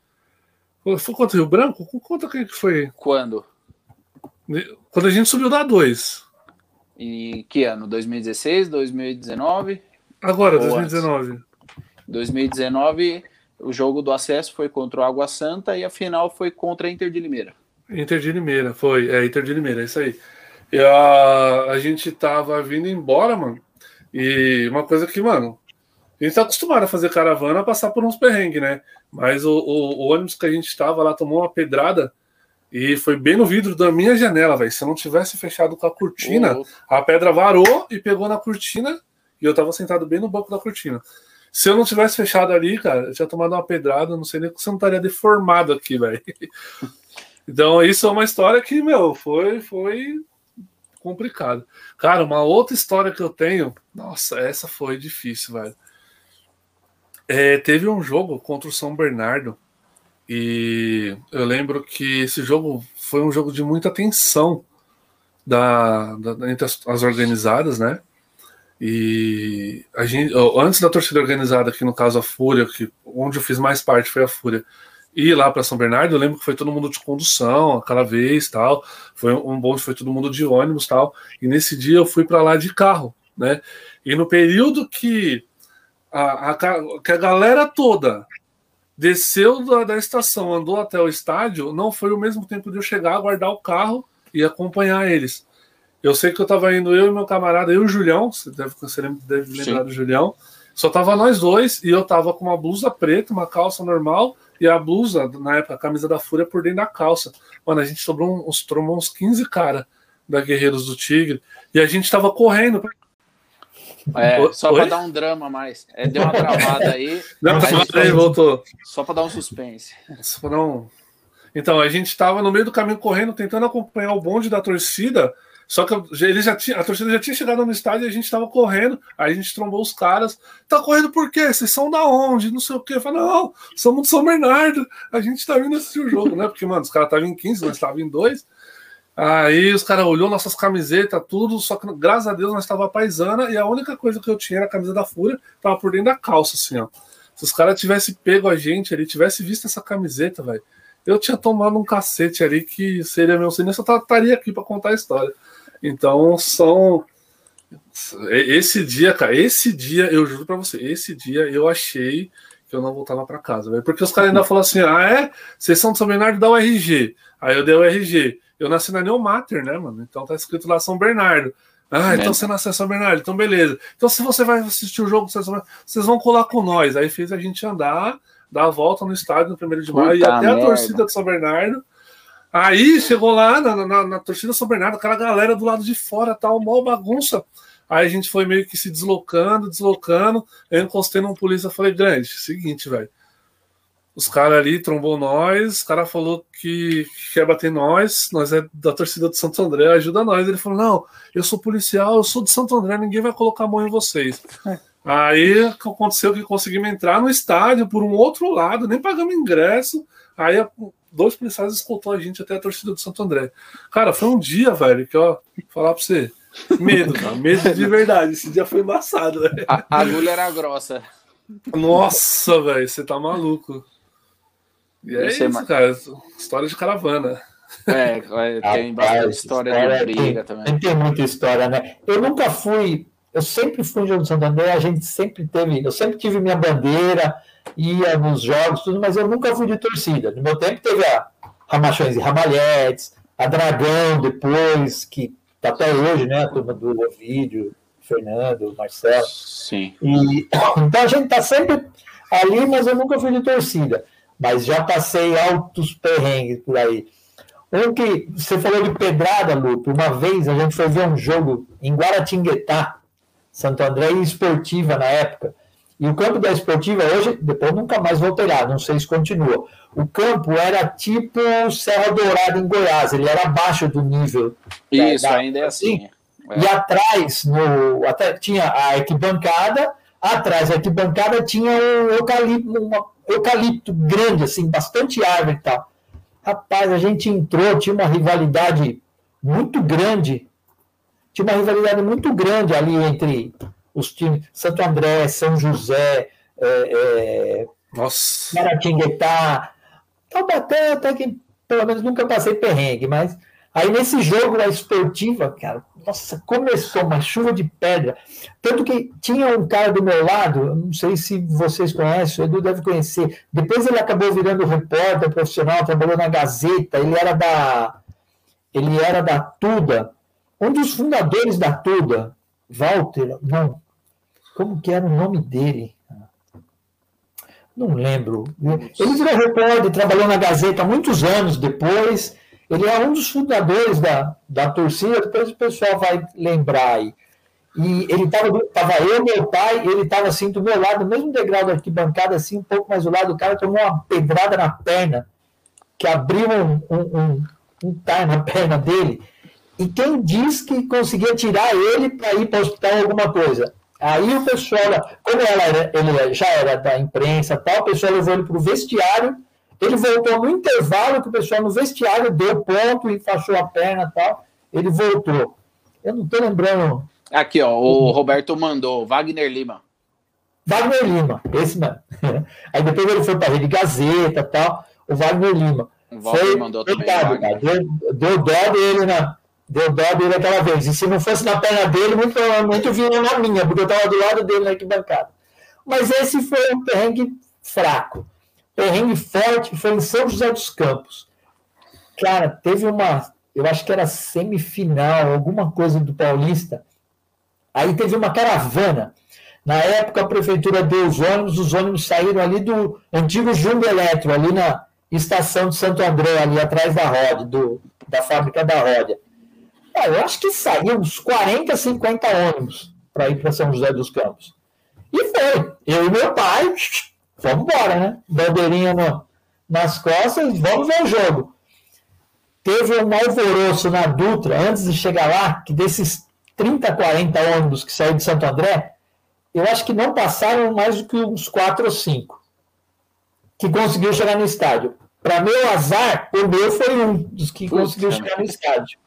Foi contra o Rio Branco? Conta quem que foi. Quando? Quando a gente subiu da A2. Em que ano? 2016, 2019? Agora, 2019. Antes? 2019, o jogo do acesso foi contra o Água Santa e a final foi contra a Inter de Limeira. Inter de Limeira, foi. É, Inter de Limeira, é isso aí. E a, a gente tava vindo embora, mano. E uma coisa que, mano, a gente tá acostumado a fazer caravana a passar por uns perrengues, né? Mas o, o, o ônibus que a gente tava lá tomou uma pedrada e foi bem no vidro da minha janela, velho. Se eu não tivesse fechado com a cortina, a pedra varou e pegou na cortina. E eu tava sentado bem no banco da cortina. Se eu não tivesse fechado ali, cara, eu tinha tomado uma pedrada, não sei nem se eu não estaria deformado aqui, velho. Então, isso é uma história que, meu, foi, foi complicado. Cara, uma outra história que eu tenho, nossa, essa foi difícil, velho. É, teve um jogo contra o São Bernardo e eu lembro que esse jogo foi um jogo de muita tensão da, da entre as, as, organizadas, né? E a gente, antes da torcida organizada, que no caso a Fúria, que onde eu fiz mais parte foi a Fúria, ir lá para São Bernardo, eu lembro que foi todo mundo de condução, aquela vez, tal. Foi um bonde, foi todo mundo de ônibus, tal. E nesse dia eu fui para lá de carro, né? E no período que a, a, que a galera toda desceu da, da, estação, andou até o estádio, não foi o mesmo tempo de eu chegar, guardar o carro e acompanhar eles. Eu sei que eu estava indo, eu e meu camarada, eu e o Julião, você deve, você deve lembrar Sim. do Julião, só tava nós dois e eu tava com uma blusa preta, uma calça normal e a blusa, na época, a camisa da Fúria por dentro da calça. Mano, a gente sobrou uns, tomou uns 15 cara da Guerreiros do Tigre e a gente tava correndo é, só para dar um drama mais. É, deu uma travada aí. Não, mas aí, voltou. Só para dar um suspense. Um... Então, a gente estava no meio do caminho correndo, tentando acompanhar o bonde da torcida. Só que ele já tinha, a torcida já tinha chegado no estádio e a gente estava correndo. Aí a gente trombou os caras. Tá correndo por quê? Vocês são da onde? Não sei o quê. Eu falei, não, somos de São Bernardo. A gente tá vindo assistir o jogo, né? Porque, mano, os caras estavam em 15, nós estávamos em 2. Aí os caras olhou nossas camisetas, tudo, só que graças a Deus nós estava paisana e a única coisa que eu tinha era a camisa da Fúria, tava por dentro da calça, assim, ó. Se os caras tivessem pego a gente ali, tivesse visto essa camiseta, velho, eu tinha tomado um cacete ali que seria meu cinema, só estaria aqui para contar a história. Então são. Esse dia, cara, esse dia, eu juro para você, esse dia eu achei que eu não voltava para casa, velho. Porque os caras ainda falaram assim: ah, é? Vocês são de São Bernardo, dá o RG. Aí eu dei o RG. Eu nasci na Neumater, né, mano? Então tá escrito lá São Bernardo. Ah, então você nasceu em São Bernardo, então beleza. Então se você vai assistir o jogo, vocês vão colar com nós. Aí fez a gente andar, dar a volta no estádio no primeiro de maio, e até merda. a torcida de São Bernardo. Aí chegou lá na, na, na torcida São Bernardo, aquela galera do lado de fora, tal, mó bagunça. Aí a gente foi meio que se deslocando, deslocando. Eu encostei num polícia e falei, grande, seguinte, velho. Os caras ali trombou nós, o cara falou que quer bater nós, nós é da torcida de Santo André, ajuda nós. Ele falou: Não, eu sou policial, eu sou de Santo André, ninguém vai colocar a mão em vocês. É. Aí aconteceu que conseguimos entrar no estádio por um outro lado, nem pagamos ingresso. Aí dois policiais escoltou a gente até a torcida de Santo André. Cara, foi um dia, velho, que ó, falar pra você, medo, cara, medo de verdade. Esse dia foi embaçado, velho. A, a agulha era grossa. Nossa, velho, você tá maluco. E é isso, mais... cara. História de caravana. É, tem bastante história, história de briga tem, também. Tem muita história, né? Eu nunca fui, eu sempre fui em Jogo de Santo André, a gente sempre teve, eu sempre tive minha bandeira, ia nos jogos, tudo, mas eu nunca fui de torcida. No meu tempo teve a Ramachões e Ramalhetes, a Dragão depois, que tá até hoje, né? A turma do Ovídio, Fernando, Marcelo. Sim. E, então a gente tá sempre ali, mas eu nunca fui de torcida mas já passei altos perrengues por aí. Um que você falou de pedrada, Lupe. Uma vez a gente foi ver um jogo em Guaratinguetá, Santo André e Esportiva na época. E o campo da Esportiva hoje, depois nunca mais voltei lá, não sei se continua. O campo era tipo Serra Dourada em Goiás, ele era abaixo do nível. Isso, da, ainda é assim. É. E atrás, no, até, tinha a arquibancada, atrás da arquibancada tinha um eucalipto, uma, eucalipto grande, assim, bastante árvore e tal. Rapaz, a gente entrou, tinha uma rivalidade muito grande, tinha uma rivalidade muito grande ali entre os times Santo André, São José, é, é, Nossa. Maratinguetá, Taubaté até que pelo menos nunca passei perrengue, mas aí nesse jogo da esportiva, cara, nossa, começou uma chuva de pedra. Tanto que tinha um cara do meu lado, não sei se vocês conhecem, o Edu deve conhecer. Depois ele acabou virando repórter profissional, trabalhou na Gazeta, ele era da. Ele era da Tuda. Um dos fundadores da Tuda, Walter, não. Como que era o nome dele? Não lembro. Ele virou repórter, trabalhou na Gazeta muitos anos depois. Ele é um dos fundadores da, da torcida, depois o pessoal vai lembrar aí. E ele estava tava eu, meu pai, ele estava assim do meu lado, no mesmo degrau da arquibancada, assim, um pouco mais do lado, o cara tomou uma pedrada na perna, que abriu um, um, um, um tar na perna dele. E quem diz que conseguia tirar ele para ir para o hospital alguma coisa? Aí o pessoal, como ela era, ele já era da imprensa tal, o pessoal levou ele para o vestiário ele voltou no intervalo, que o pessoal no vestiário deu ponto, enfaixou a perna e tal. Ele voltou. Eu não estou lembrando. Aqui, ó, o Roberto mandou, Wagner Lima. Wagner Lima, esse mesmo. Aí depois ele foi para a Rede Gazeta e tal, o Wagner Lima. O foi, mandou coitado, também, deu, deu dó dele na, deu dó dele aquela vez. E se não fosse na perna dele, muito provavelmente vinha na minha, porque eu estava do lado dele na arquibancada. Mas esse foi um perrengue fraco perrengue forte foi em São José dos Campos. Cara, teve uma, eu acho que era semifinal, alguma coisa do Paulista. Aí teve uma caravana. Na época a prefeitura deu os ônibus, os ônibus saíram ali do antigo Jumbo Eletro, ali na estação de Santo André, ali atrás da Rode, do, da fábrica da Roda. Ah, eu acho que saíram uns 40, 50 ônibus para ir para São José dos Campos. E foi. Eu e meu pai vamos embora, né? Bandeirinha no, nas costas, vamos ver o jogo. Teve um alvoroço na Dutra, antes de chegar lá, que desses 30, 40 ônibus que saíram de Santo André, eu acho que não passaram mais do que uns 4 ou 5 que conseguiu chegar no estádio. Para meu azar, o meu foi um dos que conseguiu chegar no estádio.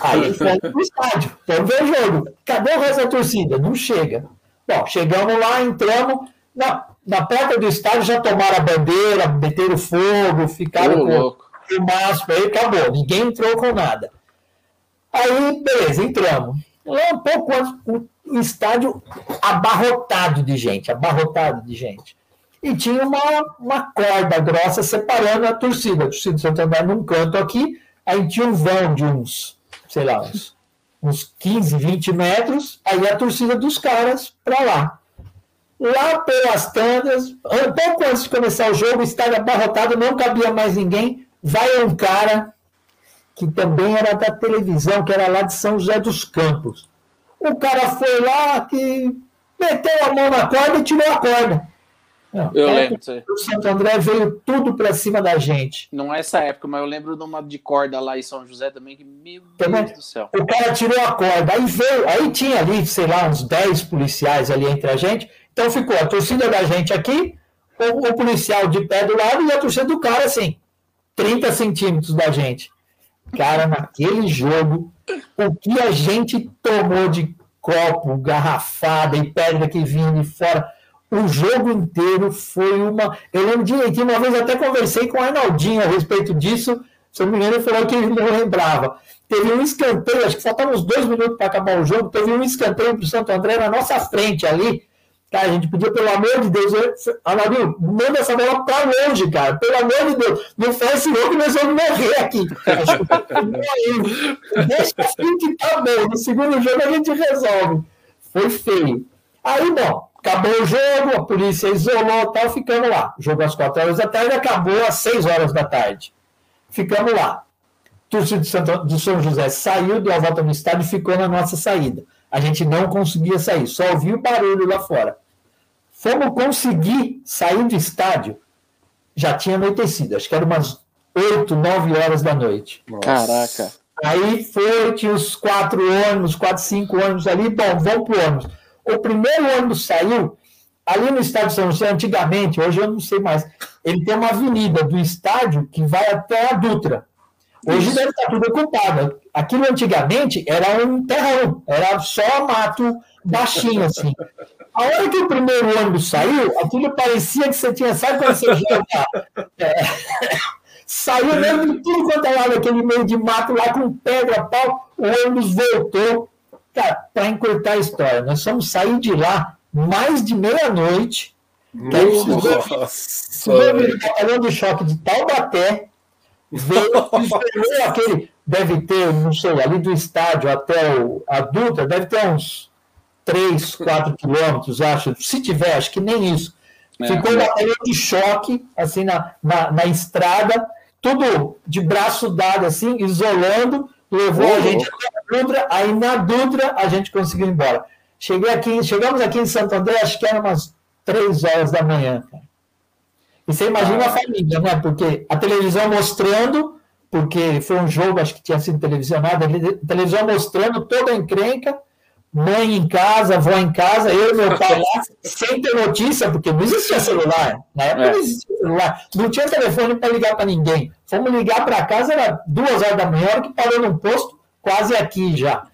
Aí fomos pro estádio, vamos ver o jogo. Cadê o resto da torcida? Não chega. Bom, chegamos lá, entramos. Na na porta do estádio já tomaram a bandeira, meteram fogo, ficaram oh, com o mastro aí, acabou. Ninguém entrou com nada. Aí, beleza, entramos. Lá um pouco antes, o estádio abarrotado de gente, abarrotado de gente. E tinha uma, uma corda grossa separando a torcida. A torcida do Santo André num canto aqui, aí tinha um vão de uns, sei lá, uns, uns 15, 20 metros, aí a torcida dos caras para lá. Lá pelas tandas, um pouco antes de começar o jogo, estava abarrotado, não cabia mais ninguém. Vai um cara que também era da televisão, que era lá de São José dos Campos. O cara foi lá que meteu a mão na corda e tirou a corda. Não, eu lembro. O Santo André veio tudo para cima da gente. Não é essa época, mas eu lembro de uma de corda lá em São José também, que, meu também, Deus do céu. O cara tirou a corda, aí veio, aí tinha ali, sei lá, uns 10 policiais ali entre a gente, então ficou a torcida da gente aqui, o, o policial de pé do lado e a torcida do cara, assim, 30 centímetros da gente. Cara, naquele jogo, o que a gente tomou de copo, garrafada e pedra que vinha de fora, o jogo inteiro foi uma. Eu lembro direitinho, uma vez até conversei com o Arnaldinho a respeito disso. Se eu me engano, ele falou que ele não lembrava. Teve um escanteio, acho que faltavam uns dois minutos para acabar o jogo. Teve um escanteio para o Santo André na nossa frente ali. Cara, a gente podia, pelo amor de Deus, Amarildo, manda essa bola para longe, cara. Pelo amor de Deus. Não faz esse jogo que nós vamos morrer aqui. Deixa assim que tá bom. No segundo jogo a gente resolve. Foi feio. Aí, bom, acabou o jogo, a polícia isolou tal, ficamos lá. Jogo às quatro horas da tarde acabou às seis horas da tarde. Ficamos lá. torcida de São José saiu, deu a volta no estádio e ficou na nossa saída. A gente não conseguia sair, só ouvia o barulho lá fora. Fomos conseguir sair do estádio, já tinha anoitecido, acho que era umas 8, 9 horas da noite. Caraca. Aí foi, tinha os quatro ônibus, quatro, cinco ônibus ali, bom, vamos pro ônibus. O primeiro ônibus saiu, ali no estádio São José, antigamente, hoje eu não sei mais, ele tem uma avenida do estádio que vai até a Dutra. Hoje deve estar tudo ocupado. Aquilo antigamente era um terrão, era só mato baixinho assim. A hora que o primeiro ônibus saiu, aquilo parecia que você tinha, sabe quando você joga? É, saiu mesmo de tudo quanto é lado, aquele meio de mato lá com pedra, pau, o ônibus voltou. Cara, para encurtar a história, nós fomos sair de lá mais de meia-noite. Subiu o batalhão do choque de Taubaté, veio, aquele, deve ter, não sei, ali do estádio até o, a Dutra, deve ter uns 3, 4 quilômetros, acho. Se tiver, acho que nem isso. É, Ficou é. batalhão de choque, assim, na, na, na, estrada, tudo de braço dado, assim, isolando, levou a gente até a Dutra, aí na Dutra a gente conseguiu ir embora. Cheguei aqui, chegamos aqui em Santo André, acho que era umas 3 horas da manhã, cara. E você imagina a família, né? Porque a televisão mostrando, porque foi um jogo, acho que tinha sido televisionado, a televisão mostrando toda a encrenca, mãe em casa, avó em casa, eu e meu pai lá, sem ter notícia, porque não existia celular. Na época é. não existia celular. Não tinha telefone para ligar para ninguém. Fomos ligar para casa, era duas horas da manhã, hora que parou num posto, quase aqui já.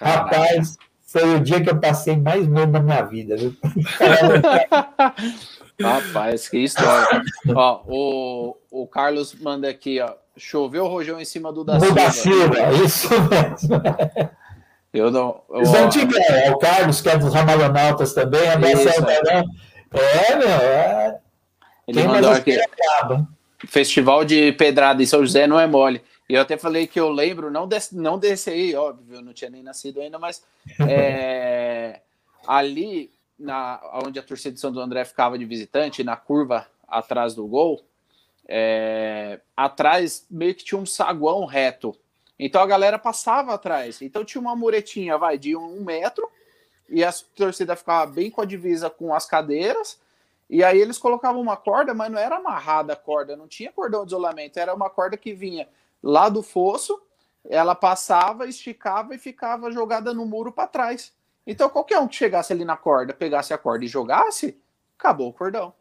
Rapaz, foi o dia que eu passei mais medo da minha vida. Rapaz, que história. ó, o, o Carlos manda aqui, ó. Choveu o rojão em cima do da Silva. Da Silva, isso mesmo. Eu não. Eu, antigos, é, o Carlos, que é dos Ramalhonautas também, a Marcelo É, meu, é. Ele Quem mandou aqui. Festival de Pedrada em São José não é mole. E eu até falei que eu lembro, não desse, não desse aí, óbvio, eu não tinha nem nascido ainda, mas é, ali na onde a torcida de São André ficava de visitante, na curva atrás do gol, é, atrás meio que tinha um saguão reto. Então a galera passava atrás. Então tinha uma muretinha, vai, de um metro, e a torcida ficava bem com a divisa com as cadeiras. E aí eles colocavam uma corda, mas não era amarrada a corda, não tinha cordão de isolamento, era uma corda que vinha lá do fosso, ela passava, esticava e ficava jogada no muro para trás. Então, qualquer um que chegasse ali na corda, pegasse a corda e jogasse, acabou o cordão.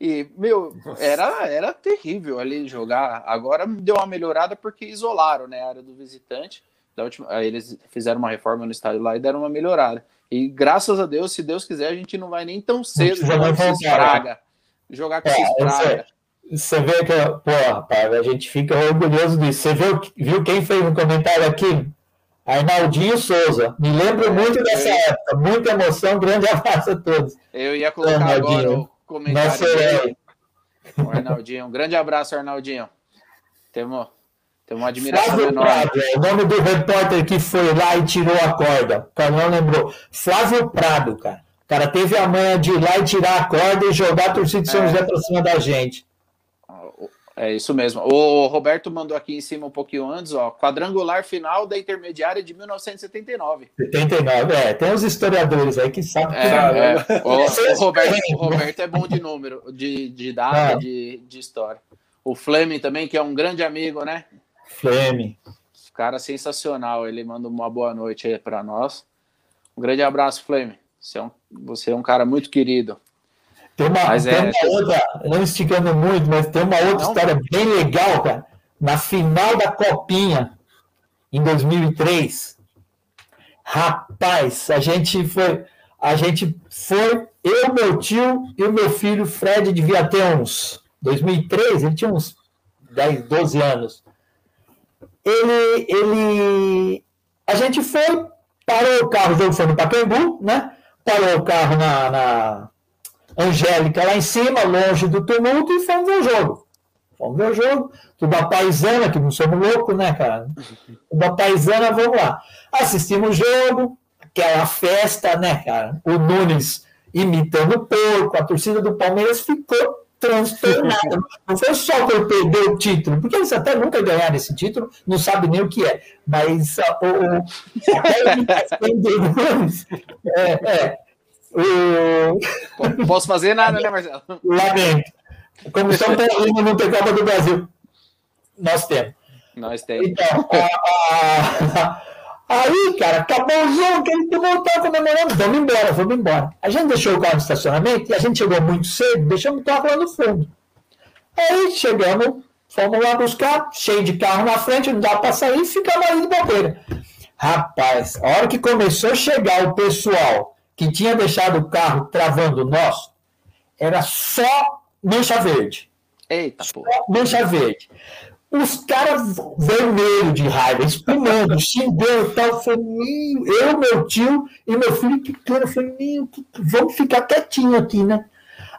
E, meu, era, era terrível ali jogar. Agora deu uma melhorada porque isolaram né, a área do visitante. Da última, aí eles fizeram uma reforma no estádio lá e deram uma melhorada. E graças a Deus, se Deus quiser, a gente não vai nem tão cedo jogar com esses praga. Jogar com é, esses praga. Você vê que, pô, rapaz, a gente fica orgulhoso disso. Você viu, viu quem fez um comentário aqui? Arnaldinho Souza. Me lembro muito dessa época. Muita emoção. Grande abraço a todos. Eu ia colocar Arnaldinho. agora o comentário. Nosso O Arnaldinho. Um grande abraço, Arnaldinho. Temos, temos uma admiração Flávio enorme. Prado, é o nome do repórter que foi lá e tirou a corda. O cara não lembrou. Flávio Prado, cara. O cara teve a manha de ir lá e tirar a corda e jogar a torcida de São é. José para cima da gente. É isso mesmo. O Roberto mandou aqui em cima um pouquinho antes, ó, quadrangular final da intermediária de 1979. 79, é, tem os historiadores aí que sabem é, que é. O, o, Roberto, o Roberto é bom de número, de, de data, é. de, de história. O Fleming também, que é um grande amigo, né? Fleming. Cara sensacional, ele manda uma boa noite aí para nós. Um grande abraço, Fleming. Você é um, você é um cara muito querido. Tem uma, mas tem é... uma outra, não esticando muito, mas tem uma outra não. história bem legal, cara. Na final da Copinha, em 2003, rapaz, a gente foi, a gente foi, eu, meu tio e o meu filho Fred devia ter uns 2003, ele tinha uns 10, 12 anos. Ele, ele, a gente foi, parou o carro, o jogo foi no Pacaembu, né? Parou o carro na, na Angélica lá em cima, longe do tumulto, e fomos ver o jogo. Fomos ver o jogo, tudo a paisana, que não somos loucos, né, cara? Tudo a paisana, vamos lá. Assistimos o jogo, aquela festa, né, cara? O Nunes imitando o porco, a torcida do Palmeiras ficou transtornado. Não foi só por perder o título, porque eles até nunca ganharam esse título, não sabem nem o que é. Mas o, o, é, é, o... Posso fazer nada, né, Marcelo? Lamento. Comissão Paulina não tem Copa do Brasil. Nós temos. Nós temos. Então, a, a, aí, cara, acabou o jogo, que ele voltou comemorando. Vamos embora, vamos embora. A gente deixou o carro no estacionamento e a gente chegou muito cedo, deixamos o carro lá no fundo. Aí chegamos, fomos lá buscar, cheio de carro na frente, não dá para sair, ficamos ali de bobeira. Rapaz, a hora que começou a chegar o pessoal que tinha deixado o carro travando nosso, era só mancha verde. Eita, só mancha verde. Os caras vermelhos de raiva, espumando, xingando e tal. Falei, eu, meu tio e meu filho pequeno. Falei, vamos ficar quietinho aqui, né?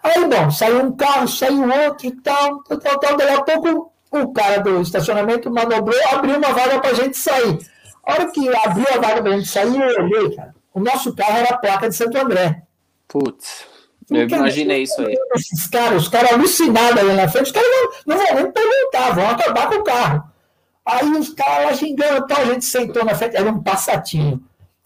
Aí, bom, saiu um carro, saiu outro e tal, tal, tal, tal. Daí a pouco o cara do estacionamento manobrou, abriu uma vaga para a gente sair. A hora que abriu a vaga para a gente sair, eu olhei, cara. O nosso carro era a placa de Santo André. Putz. Eu imaginei isso aí. Esses caras, os caras alucinados ali na frente, os caras não, não vão nem perguntar, vão acabar com o carro. Aí os caras lá xingando, tal, a gente sentou na frente, era um passatinho.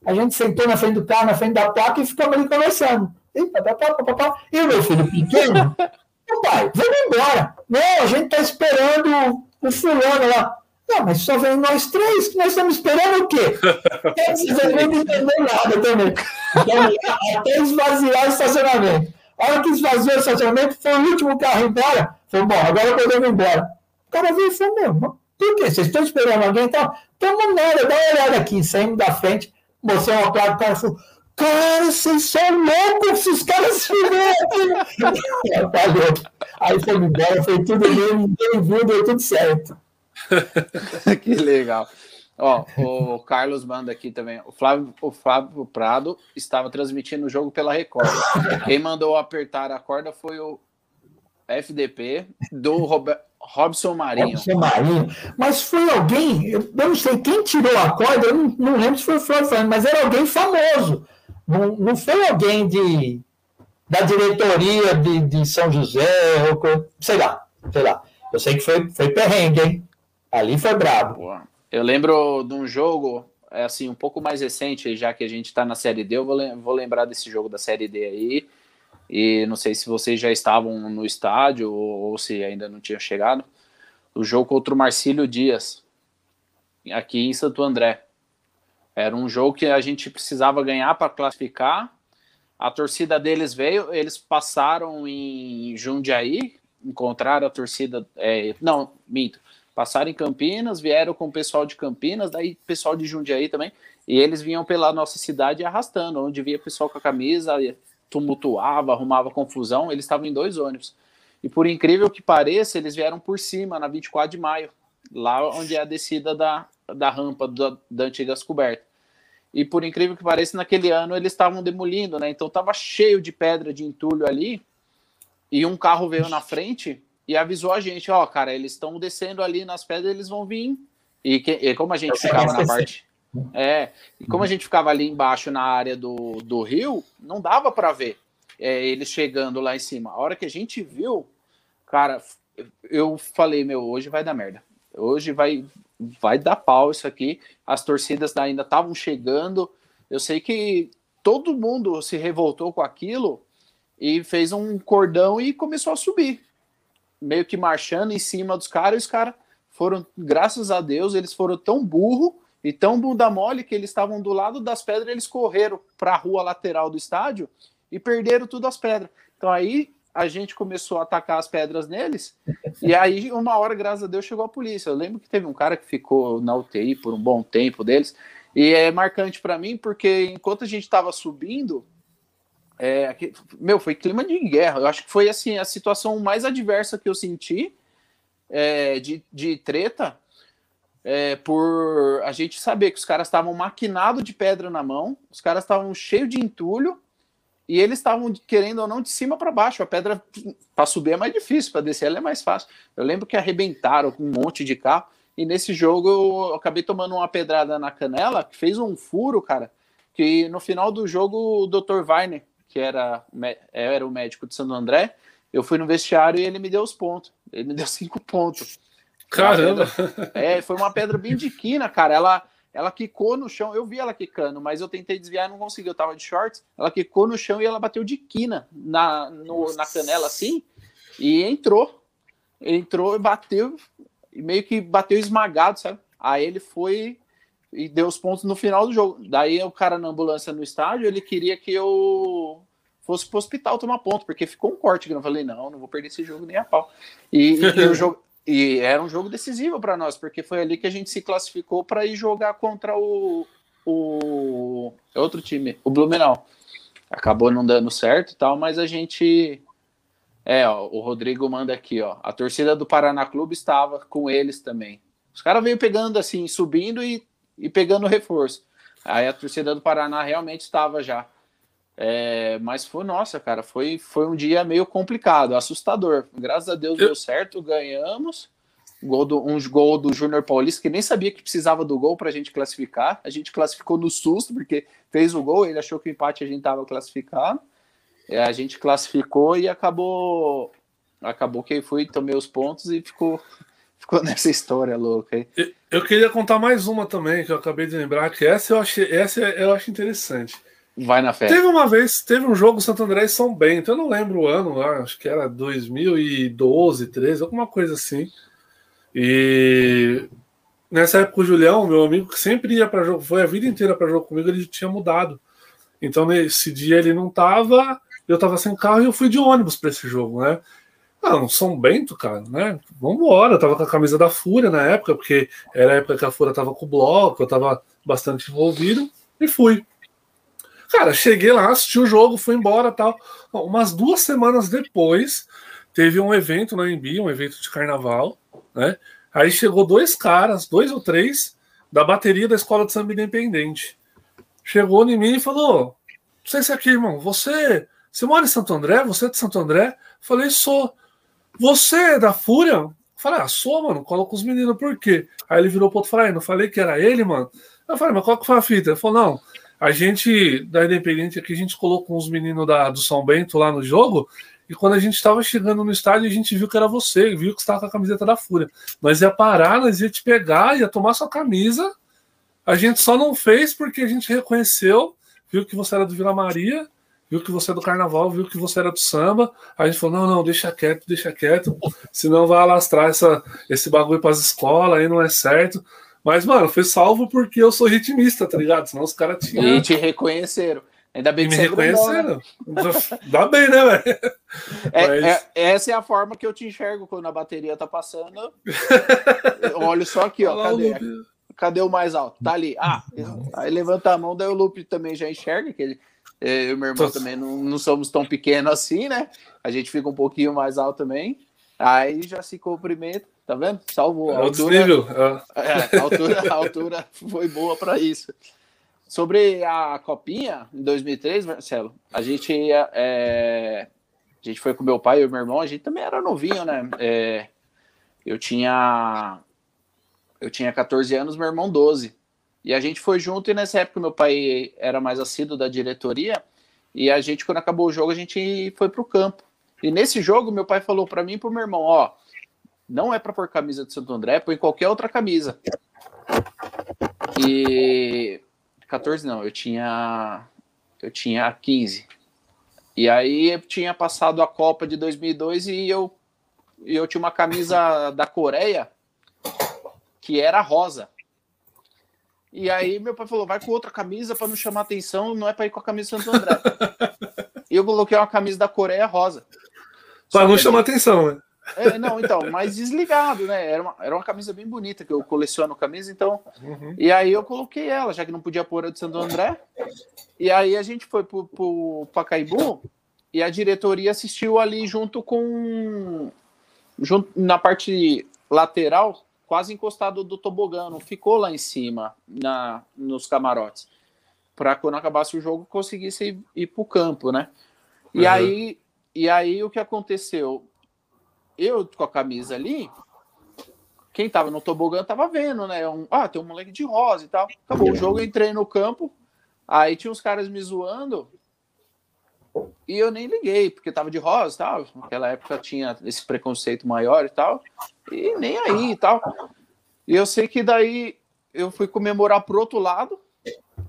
A gente sentou na frente do carro, na frente da placa e ficamos ali conversando. E, papapá, papapá. e o meu filho pequeno, meu pai, vamos embora. Não, a gente está esperando o fulano lá. Não, mas só vem nós três, que nós estamos esperando o quê? Vocês não nada também. Então, até esvaziar o estacionamento. A hora que esvaziou o estacionamento, foi o último carro embora. Falei, bom, agora podemos ir embora. O cara veio e falou, meu, por quê? Vocês estão esperando alguém? Então, tamo nada, dá uma olhada aqui. Saímos da frente, mostrei uma placa, o cara falou, cara, vocês são loucos, esses caras se metem. Valeu. Aí foi embora, foi tudo bem, ninguém viu, deu tudo certo. que legal. Ó, o Carlos manda aqui também. O Flávio, o Flávio Prado estava transmitindo o jogo pela Record. Quem mandou apertar a corda foi o FDP do Robson Marinho. Robson Marinho. Mas foi alguém, eu não sei quem tirou a corda, eu não, não lembro se foi o Flávio, mas era alguém famoso. Não, não foi alguém de, da diretoria de, de São José, ou, sei lá, sei lá. Eu sei que foi, foi perrengue, hein? Ali foi brabo. Eu lembro de um jogo, é assim, um pouco mais recente, já que a gente está na Série D, eu vou, lembrar desse jogo da Série D aí. E não sei se vocês já estavam no estádio ou, ou se ainda não tinham chegado. O jogo contra o Marcílio Dias, aqui em Santo André. Era um jogo que a gente precisava ganhar para classificar. A torcida deles veio, eles passaram em Jundiaí, encontraram a torcida. É, não, minto passaram em Campinas, vieram com o pessoal de Campinas, daí pessoal de Jundiaí também, e eles vinham pela nossa cidade arrastando, onde via pessoal com a camisa, tumultuava, arrumava confusão, eles estavam em dois ônibus. E por incrível que pareça, eles vieram por cima, na 24 de maio, lá onde é a descida da, da rampa da, da antiga coberta. E por incrível que pareça, naquele ano eles estavam demolindo, né? Então tava cheio de pedra de entulho ali, e um carro veio na frente e avisou a gente, ó, cara, eles estão descendo ali nas pedras, eles vão vir. E, que, e como a gente ficava na parte. É, e como a gente ficava ali embaixo na área do, do rio, não dava para ver é, eles chegando lá em cima. A hora que a gente viu, cara, eu falei, meu, hoje vai dar merda. Hoje vai, vai dar pau isso aqui. As torcidas ainda estavam chegando. Eu sei que todo mundo se revoltou com aquilo e fez um cordão e começou a subir meio que marchando em cima dos caras, e os caras foram, graças a Deus, eles foram tão burro e tão bunda mole que eles estavam do lado das pedras, eles correram para a rua lateral do estádio e perderam tudo as pedras. Então aí a gente começou a atacar as pedras neles, e aí uma hora, graças a Deus, chegou a polícia. Eu lembro que teve um cara que ficou na UTI por um bom tempo deles, e é marcante para mim porque enquanto a gente estava subindo, é, meu, foi clima de guerra. Eu acho que foi assim a situação mais adversa que eu senti é, de, de treta, é, por a gente saber que os caras estavam maquinados de pedra na mão, os caras estavam cheios de entulho e eles estavam querendo ou não de cima para baixo. A pedra para subir é mais difícil, para descer ela é mais fácil. Eu lembro que arrebentaram um monte de carro e nesse jogo eu acabei tomando uma pedrada na canela que fez um furo, cara. Que no final do jogo o Dr. Weiner que era, era o médico de Santo André, Eu fui no vestiário e ele me deu os pontos. Ele me deu cinco pontos. Caramba! é, foi uma pedra bem de quina, cara. Ela, ela quicou no chão. Eu vi ela quicando, mas eu tentei desviar e não consegui. Eu tava de shorts. Ela quicou no chão e ela bateu de quina na, no, na canela assim e entrou. Entrou e bateu, e meio que bateu esmagado, sabe? Aí ele foi e deu os pontos no final do jogo. Daí o cara na ambulância no estádio, ele queria que eu fosse pro hospital tomar ponto, porque ficou um corte que eu falei, não, não vou perder esse jogo nem a pau. E, e, o jogo, e era um jogo decisivo para nós, porque foi ali que a gente se classificou para ir jogar contra o, o outro time, o Blumenau. Acabou não dando certo e tal, mas a gente. É, ó, o Rodrigo manda aqui, ó. A torcida do Paraná Clube estava com eles também. Os caras veio pegando assim, subindo e, e pegando reforço. Aí a torcida do Paraná realmente estava já. É, mas foi, nossa, cara, foi, foi um dia meio complicado, assustador. Graças a Deus Eu... deu certo, ganhamos. Gol do, um gol do Júnior Paulista, que nem sabia que precisava do gol para a gente classificar. A gente classificou no susto, porque fez o gol, ele achou que o empate a gente estava classificado. É, a gente classificou e acabou. Acabou que fui, tomei os pontos e ficou, ficou nessa história louca aí. Eu queria contar mais uma também, que eu acabei de lembrar, que essa eu achei, essa eu acho interessante. Vai na fé. Teve uma vez, teve um jogo Santo André e São Bento, eu não lembro o ano, acho que era 2012, 13, alguma coisa assim. E nessa época o Julião, meu amigo, que sempre ia para jogo, foi a vida inteira para jogo comigo, ele tinha mudado. Então nesse dia ele não tava, eu tava sem carro e eu fui de ônibus para esse jogo, né? Ah, um São Bento, cara, né? Vambora, eu tava com a camisa da Fúria na época, porque era a época que a Fúria tava com o bloco, eu tava bastante envolvido, e fui. Cara, cheguei lá, assisti o jogo, fui embora tal. Umas duas semanas depois, teve um evento na Embi, um evento de carnaval, né? Aí chegou dois caras, dois ou três, da bateria da Escola de Samba Independente. Chegou em mim e falou: Não sei se é aqui, irmão, você, você mora em Santo André? Você é de Santo André? Falei, sou. Você é da Fúria? Falei, ah, sou, mano, coloca os meninos, por quê? Aí ele virou pro outro e falou, não falei que era ele, mano? Eu falei, mas qual que foi a fita? Ele falou, não, a gente, da Independente aqui, a gente colocou uns meninos da, do São Bento lá no jogo, e quando a gente estava chegando no estádio, a gente viu que era você, viu que estava com a camiseta da Fúria. Nós ia parar, nós ia te pegar, ia tomar sua camisa. A gente só não fez porque a gente reconheceu, viu que você era do Vila Maria, viu que você é do carnaval, viu que você era do samba. A gente falou: não, não, deixa quieto, deixa quieto, senão vai alastrar essa, esse bagulho para as escolas, aí não é certo. Mas, mano, foi salvo porque eu sou ritmista, tá ligado? Senão os caras tinham. E te reconheceram. Ainda bem que me reconheceram. né? Dá bem, né, velho? É, Mas... é, essa é a forma que eu te enxergo quando a bateria tá passando. Olha só aqui, ó. Cadê? Cadê o mais alto? Tá ali. Ah, aí levanta a mão, daí o Lupe também já enxerga, que ele, eu e meu irmão Tô... também não, não somos tão pequenos assim, né? A gente fica um pouquinho mais alto também. Aí já se cumprimenta. Tá vendo? Salvou. A é altura, é, a altura, a altura foi boa para isso. Sobre a copinha em 2003, Marcelo, a gente ia, é, a gente foi com meu pai e meu irmão, a gente também era novinho, né? É, eu tinha eu tinha 14 anos, meu irmão 12. E a gente foi junto e nessa época meu pai era mais assíduo da diretoria e a gente quando acabou o jogo a gente foi pro campo. E nesse jogo meu pai falou para mim e pro meu irmão, ó, não é para pôr camisa de Santo André, põe qualquer outra camisa. E 14 não, eu tinha eu tinha 15. E aí eu tinha passado a Copa de 2002 e eu eu tinha uma camisa da Coreia que era rosa. E aí meu pai falou: "Vai com outra camisa para não chamar atenção, não é para ir com a camisa de Santo André". e eu coloquei uma camisa da Coreia rosa. Para não chamar atenção, né? É, não, então, mais desligado, né? Era uma, era uma camisa bem bonita, que eu coleciono camisa, então. Uhum. E aí eu coloquei ela, já que não podia pôr a de Santo André. E aí a gente foi pro, pro Pacaembu e a diretoria assistiu ali junto com. Junto, na parte lateral, quase encostado do tobogã, não ficou lá em cima, na, nos camarotes. Para quando acabasse o jogo conseguisse ir, ir pro campo, né? E uhum. aí. E aí o que aconteceu? eu com a camisa ali, quem tava no tobogã tava vendo, né? Um, ah, tem um moleque de rosa e tal. Acabou o jogo, eu entrei no campo, aí tinha uns caras me zoando. E eu nem liguei, porque tava de rosa e tal. Naquela época tinha esse preconceito maior e tal. E nem aí e tal. E eu sei que daí eu fui comemorar pro outro lado.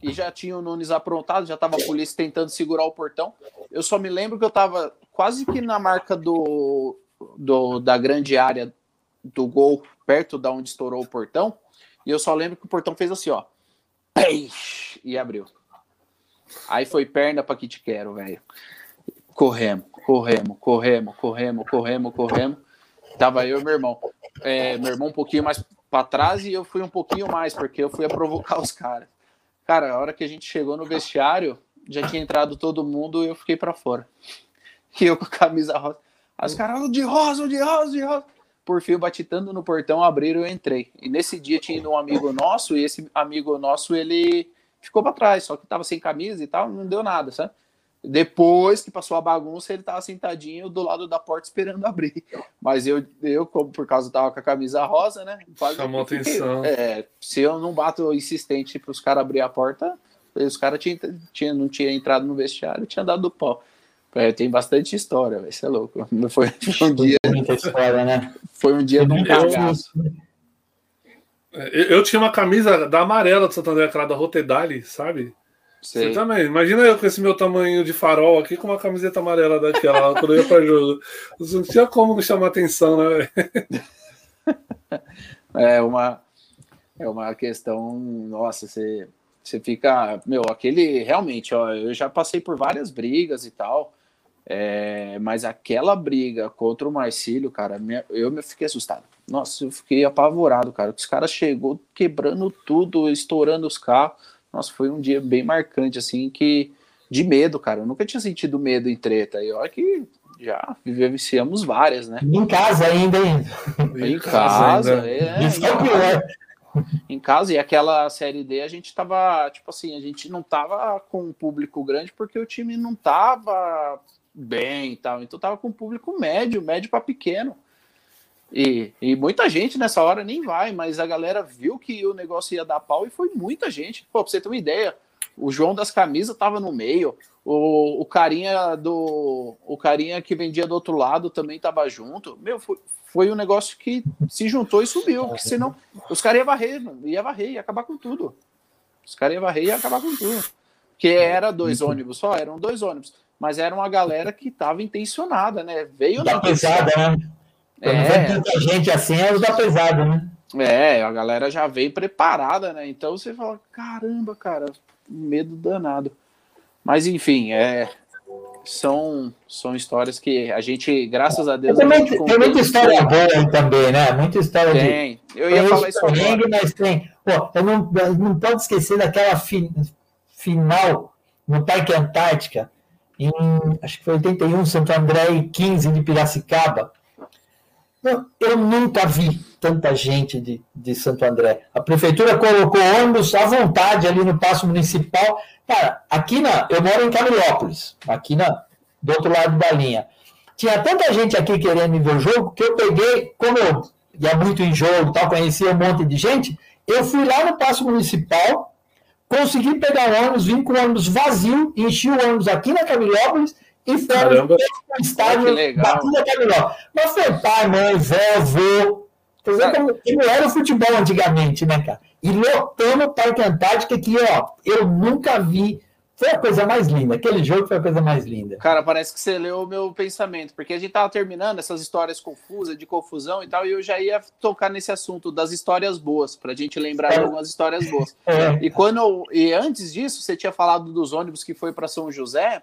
E já tinha o Nunes aprontado, já tava a polícia tentando segurar o portão. Eu só me lembro que eu tava quase que na marca do, do da grande área do gol, perto da onde estourou o portão. E eu só lembro que o portão fez assim, ó. E abriu. Aí foi perna pra que te quero, velho. Corremos, corremos, corremos, corremos, corremos, corremos. Tava eu e meu irmão. É, meu irmão um pouquinho mais para trás e eu fui um pouquinho mais, porque eu fui a provocar os caras. Cara, a hora que a gente chegou no vestiário, já tinha entrado todo mundo e eu fiquei para fora. E eu com a camisa rosa. As caras, de rosa, de rosa, de rosa. Por fim, eu bati tanto no portão, abriram e eu entrei. E nesse dia tinha ido um amigo nosso, e esse amigo nosso, ele ficou para trás, só que tava sem camisa e tal, não deu nada, sabe? Depois que passou a bagunça, ele tava sentadinho do lado da porta esperando abrir. Mas eu, eu como por causa tava com a camisa rosa, né? Chamou atenção. É, se eu não bato insistente para os caras abrir a porta, os caras tinha, tinha, não tinha entrado no vestiário, tinha dado pau. É, tem bastante história, vai ser é louco. Foi, foi um dia. Muita história, né? Foi um dia de um cagaço. Eu, eu, tinha uma camisa da amarela do Santander, aquela da Rotedali, sabe? Sei. Você também. Imagina eu com esse meu tamanho de farol aqui com uma camiseta amarela daquela quando eu ia pra jogo. Não tinha como não chamar atenção, né? é uma é uma questão, nossa, você você fica, meu, aquele realmente, ó, eu já passei por várias brigas e tal. É, mas aquela briga contra o Marcílio, cara, eu me fiquei assustado. Nossa, eu fiquei apavorado, cara. Os caras chegou quebrando tudo, estourando os carros. Nossa, foi um dia bem marcante, assim, que de medo, cara. Eu nunca tinha sentido medo em treta. E olha que já vivenciamos várias, né? Em casa ainda, hein? Em, casa, ainda. é. Isso é pior. Em casa, e aquela série D a gente tava, tipo assim, a gente não tava com um público grande porque o time não tava bem e tal. Então tava com um público médio, médio para pequeno. E, e muita gente nessa hora nem vai, mas a galera viu que o negócio ia dar pau e foi muita gente. Pô, pra você ter uma ideia, o João das camisas tava no meio, o, o carinha do. O carinha que vendia do outro lado também tava junto. Meu, foi, foi um negócio que se juntou e subiu. Porque senão os caras iam varrer, ia varrer, ia acabar com tudo. Os caras iam varrer e ia acabar com tudo. Que era dois ônibus só, eram dois ônibus. Mas era uma galera que estava intencionada, né? Veio da pesada, né? É, tanta gente assim, é da pesada, né? É, a galera já veio preparada, né? Então você fala, caramba, cara, medo danado. Mas enfim, é, são, são histórias que a gente, graças a Deus. Tem, muito, tem muita história boa também, né? Muita história tem. De, eu ia falar isso agora. Mas tem. Pô, eu não, eu não pode esquecer daquela fi, final no Parque Antártica, em acho que foi 81, Santo André e 15 de Piracicaba eu nunca vi tanta gente de, de Santo André. A prefeitura colocou ônibus à vontade ali no passo municipal. Cara, aqui na. Eu moro em Camilópolis, aqui na, do outro lado da linha. Tinha tanta gente aqui querendo ver o jogo que eu peguei, como eu ia muito em jogo tal, conhecia um monte de gente, eu fui lá no passo municipal, consegui pegar o ônibus, vim com o ônibus vazio, enchi o ônibus aqui na Camilópolis e foram no estádio da Tuda Caminó. Mas foi pai, mãe, vó, Quer dizer, como, como era o futebol antigamente, né, cara? E lotando o Parque Antártica, que, ó, eu nunca vi. Foi a coisa mais linda. Aquele jogo foi a coisa mais linda. Cara, parece que você leu o meu pensamento, porque a gente tava terminando essas histórias confusas, de confusão e tal, e eu já ia tocar nesse assunto das histórias boas, pra gente lembrar de algumas histórias boas. É. E quando e antes disso, você tinha falado dos ônibus que foi para São José.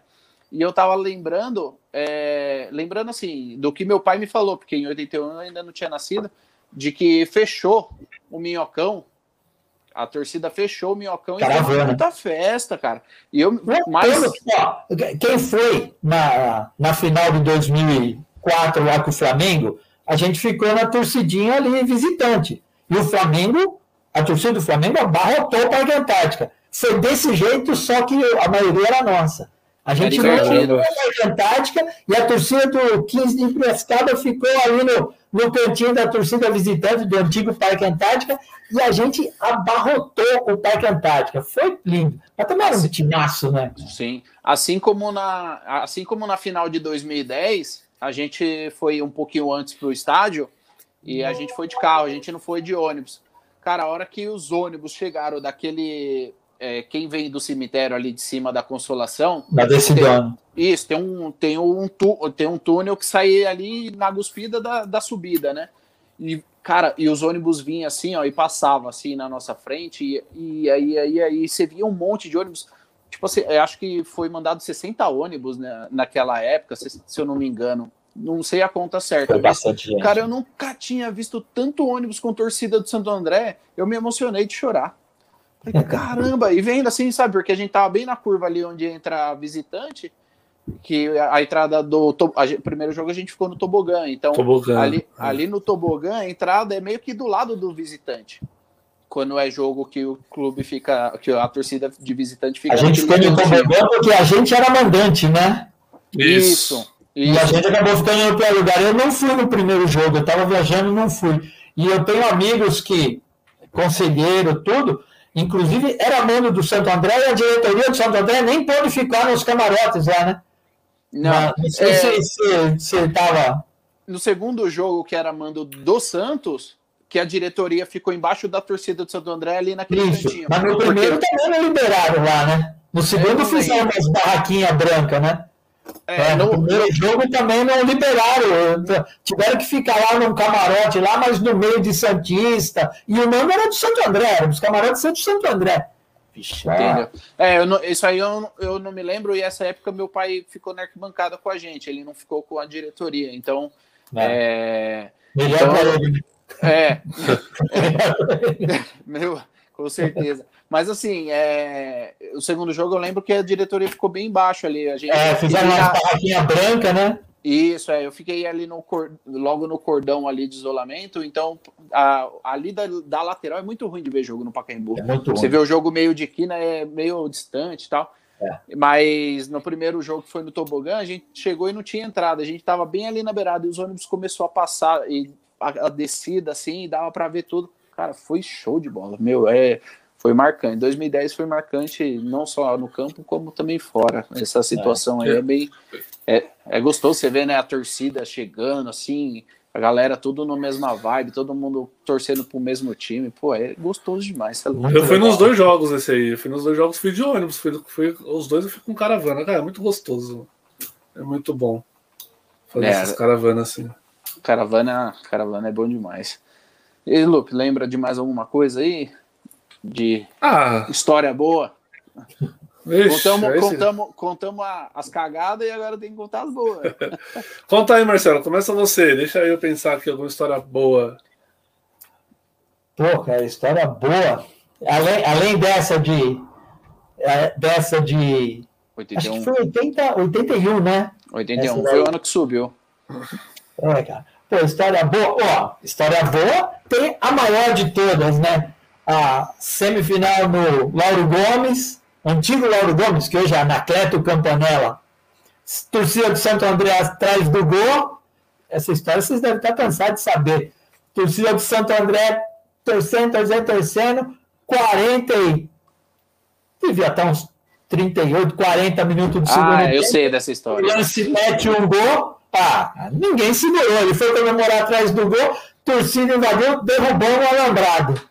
E eu tava lembrando, é, lembrando assim, do que meu pai me falou, porque em 81 eu ainda não tinha nascido, de que fechou o Minhocão, a torcida fechou o Minhocão e foi muita festa, cara. E eu, mas... Quem foi na, na final de 2004 lá com o Flamengo, a gente ficou na torcidinha ali visitante. E o Flamengo, a torcida do Flamengo abarrotou para a Antártica. Foi desse jeito, só que a maioria era nossa. A gente não na Antártica e a torcida do 15 de Piracicaba ficou ali no, no cantinho da torcida visitante do antigo Parque Antártica e a gente abarrotou o Parque Antártica. Foi lindo. Mas também era um timaço, né? Sim. Assim como na, assim como na final de 2010, a gente foi um pouquinho antes para o estádio e a gente foi de carro, a gente não foi de ônibus. Cara, a hora que os ônibus chegaram daquele. É, quem vem do cemitério ali de cima da Consolação. Da Decidona. Isso, tem um, tem, um, tem um túnel que sai ali na guspida da, da subida, né? E, cara, e os ônibus vinham assim, ó, e passavam assim na nossa frente, e, e aí, aí, aí você via um monte de ônibus. Tipo assim, eu acho que foi mandado 60 ônibus né, naquela época, se, se eu não me engano não sei a conta certa. Foi bastante gente. Cara, eu nunca tinha visto tanto ônibus com torcida do Santo André, eu me emocionei de chorar. Falei, caramba, e vendo assim, sabe, porque a gente tava bem na curva ali onde entra a visitante, que a entrada do a, primeiro jogo a gente ficou no tobogã, então tobogã. Ali, é. ali no tobogã a entrada é meio que do lado do visitante. Quando é jogo que o clube fica, que a torcida de visitante fica. A gente ficou no tobogã porque a gente era mandante, né? Isso. Isso. E a gente acabou ficando no pior lugar. Eu não fui no primeiro jogo, eu estava viajando e não fui. E eu tenho amigos que, conselheiro, tudo, inclusive era mano do Santo André e a diretoria do Santo André nem pôde ficar nos camarotes lá, né? Não, Mas, não sei é... se estava. No segundo jogo, que era mando do Santos, que a diretoria ficou embaixo da torcida do Santo André ali naquele Isso. cantinho. Mas no primeiro porque... também não liberaram lá, né? No segundo fizeram umas barraquinhas brancas, né? É, é, no, primeiro jogo também não liberaram. Tiveram que ficar lá num camarote lá, mas no meio de Santista. E o nome era do Santo André, os camarotes são do Santo André. Vixe, ah. é, não, isso aí eu, eu não me lembro, e essa época meu pai ficou na arquibancada com a gente, ele não ficou com a diretoria. Então. É. Melhor então, para ele. É. meu, com certeza. Mas assim, é... o segundo jogo eu lembro que a diretoria ficou bem embaixo ali. A gente é, fizeram uma barraquinha branca, né? Isso, é. Eu fiquei ali no cor... logo no cordão ali de isolamento, então a... ali da, da lateral é muito ruim de ver jogo no Pacaembu. É muito Você ruim. vê o jogo meio de quina, é meio distante e tal. É. Mas no primeiro jogo que foi no Tobogã, a gente chegou e não tinha entrada. A gente tava bem ali na beirada e os ônibus começou a passar e a, a descida assim, dava para ver tudo. Cara, foi show de bola. Meu, é foi marcante. 2010 foi marcante não só no campo, como também fora. Essa situação é, aí é bem. É, é gostoso você ver né, a torcida chegando, assim, a galera tudo na mesma vibe, todo mundo torcendo pro mesmo time. Pô, é gostoso demais. É eu fui nos dois jogos esse aí. Eu fui nos dois jogos, fui de ônibus. Fui, fui, os dois eu fui com caravana. Cara, é muito gostoso. É muito bom fazer é, essas caravanas assim. Caravana, caravana é bom demais. E, Lupe, lembra de mais alguma coisa aí? De ah. história boa. Ixi, contamos, contamos, contamos as cagadas e agora tem que contar as boas. Conta aí, Marcelo, começa você. Deixa eu pensar aqui alguma história boa. Pô, cara, história boa. Além, além dessa de. É, dessa de. 81. Acho que foi 80, 81, né? 81 foi o ano que subiu. É, cara. Pô, história boa. Ó, história boa tem a maior de todas, né? A semifinal no Lauro Gomes, antigo Lauro Gomes, que hoje é Anacleto Campanella, torcida do Santo André atrás do gol. Essa história vocês devem estar cansados de saber. Torcida do Santo André torcendo, torcendo, torcendo, 40 e... Devia estar uns 38, 40 minutos do segundo Ah, eu tempo. sei dessa história. O lance mete um gol, ah, ninguém segurou. Ele foi comemorar atrás do gol, torcida invadiu, derrubou um alambrado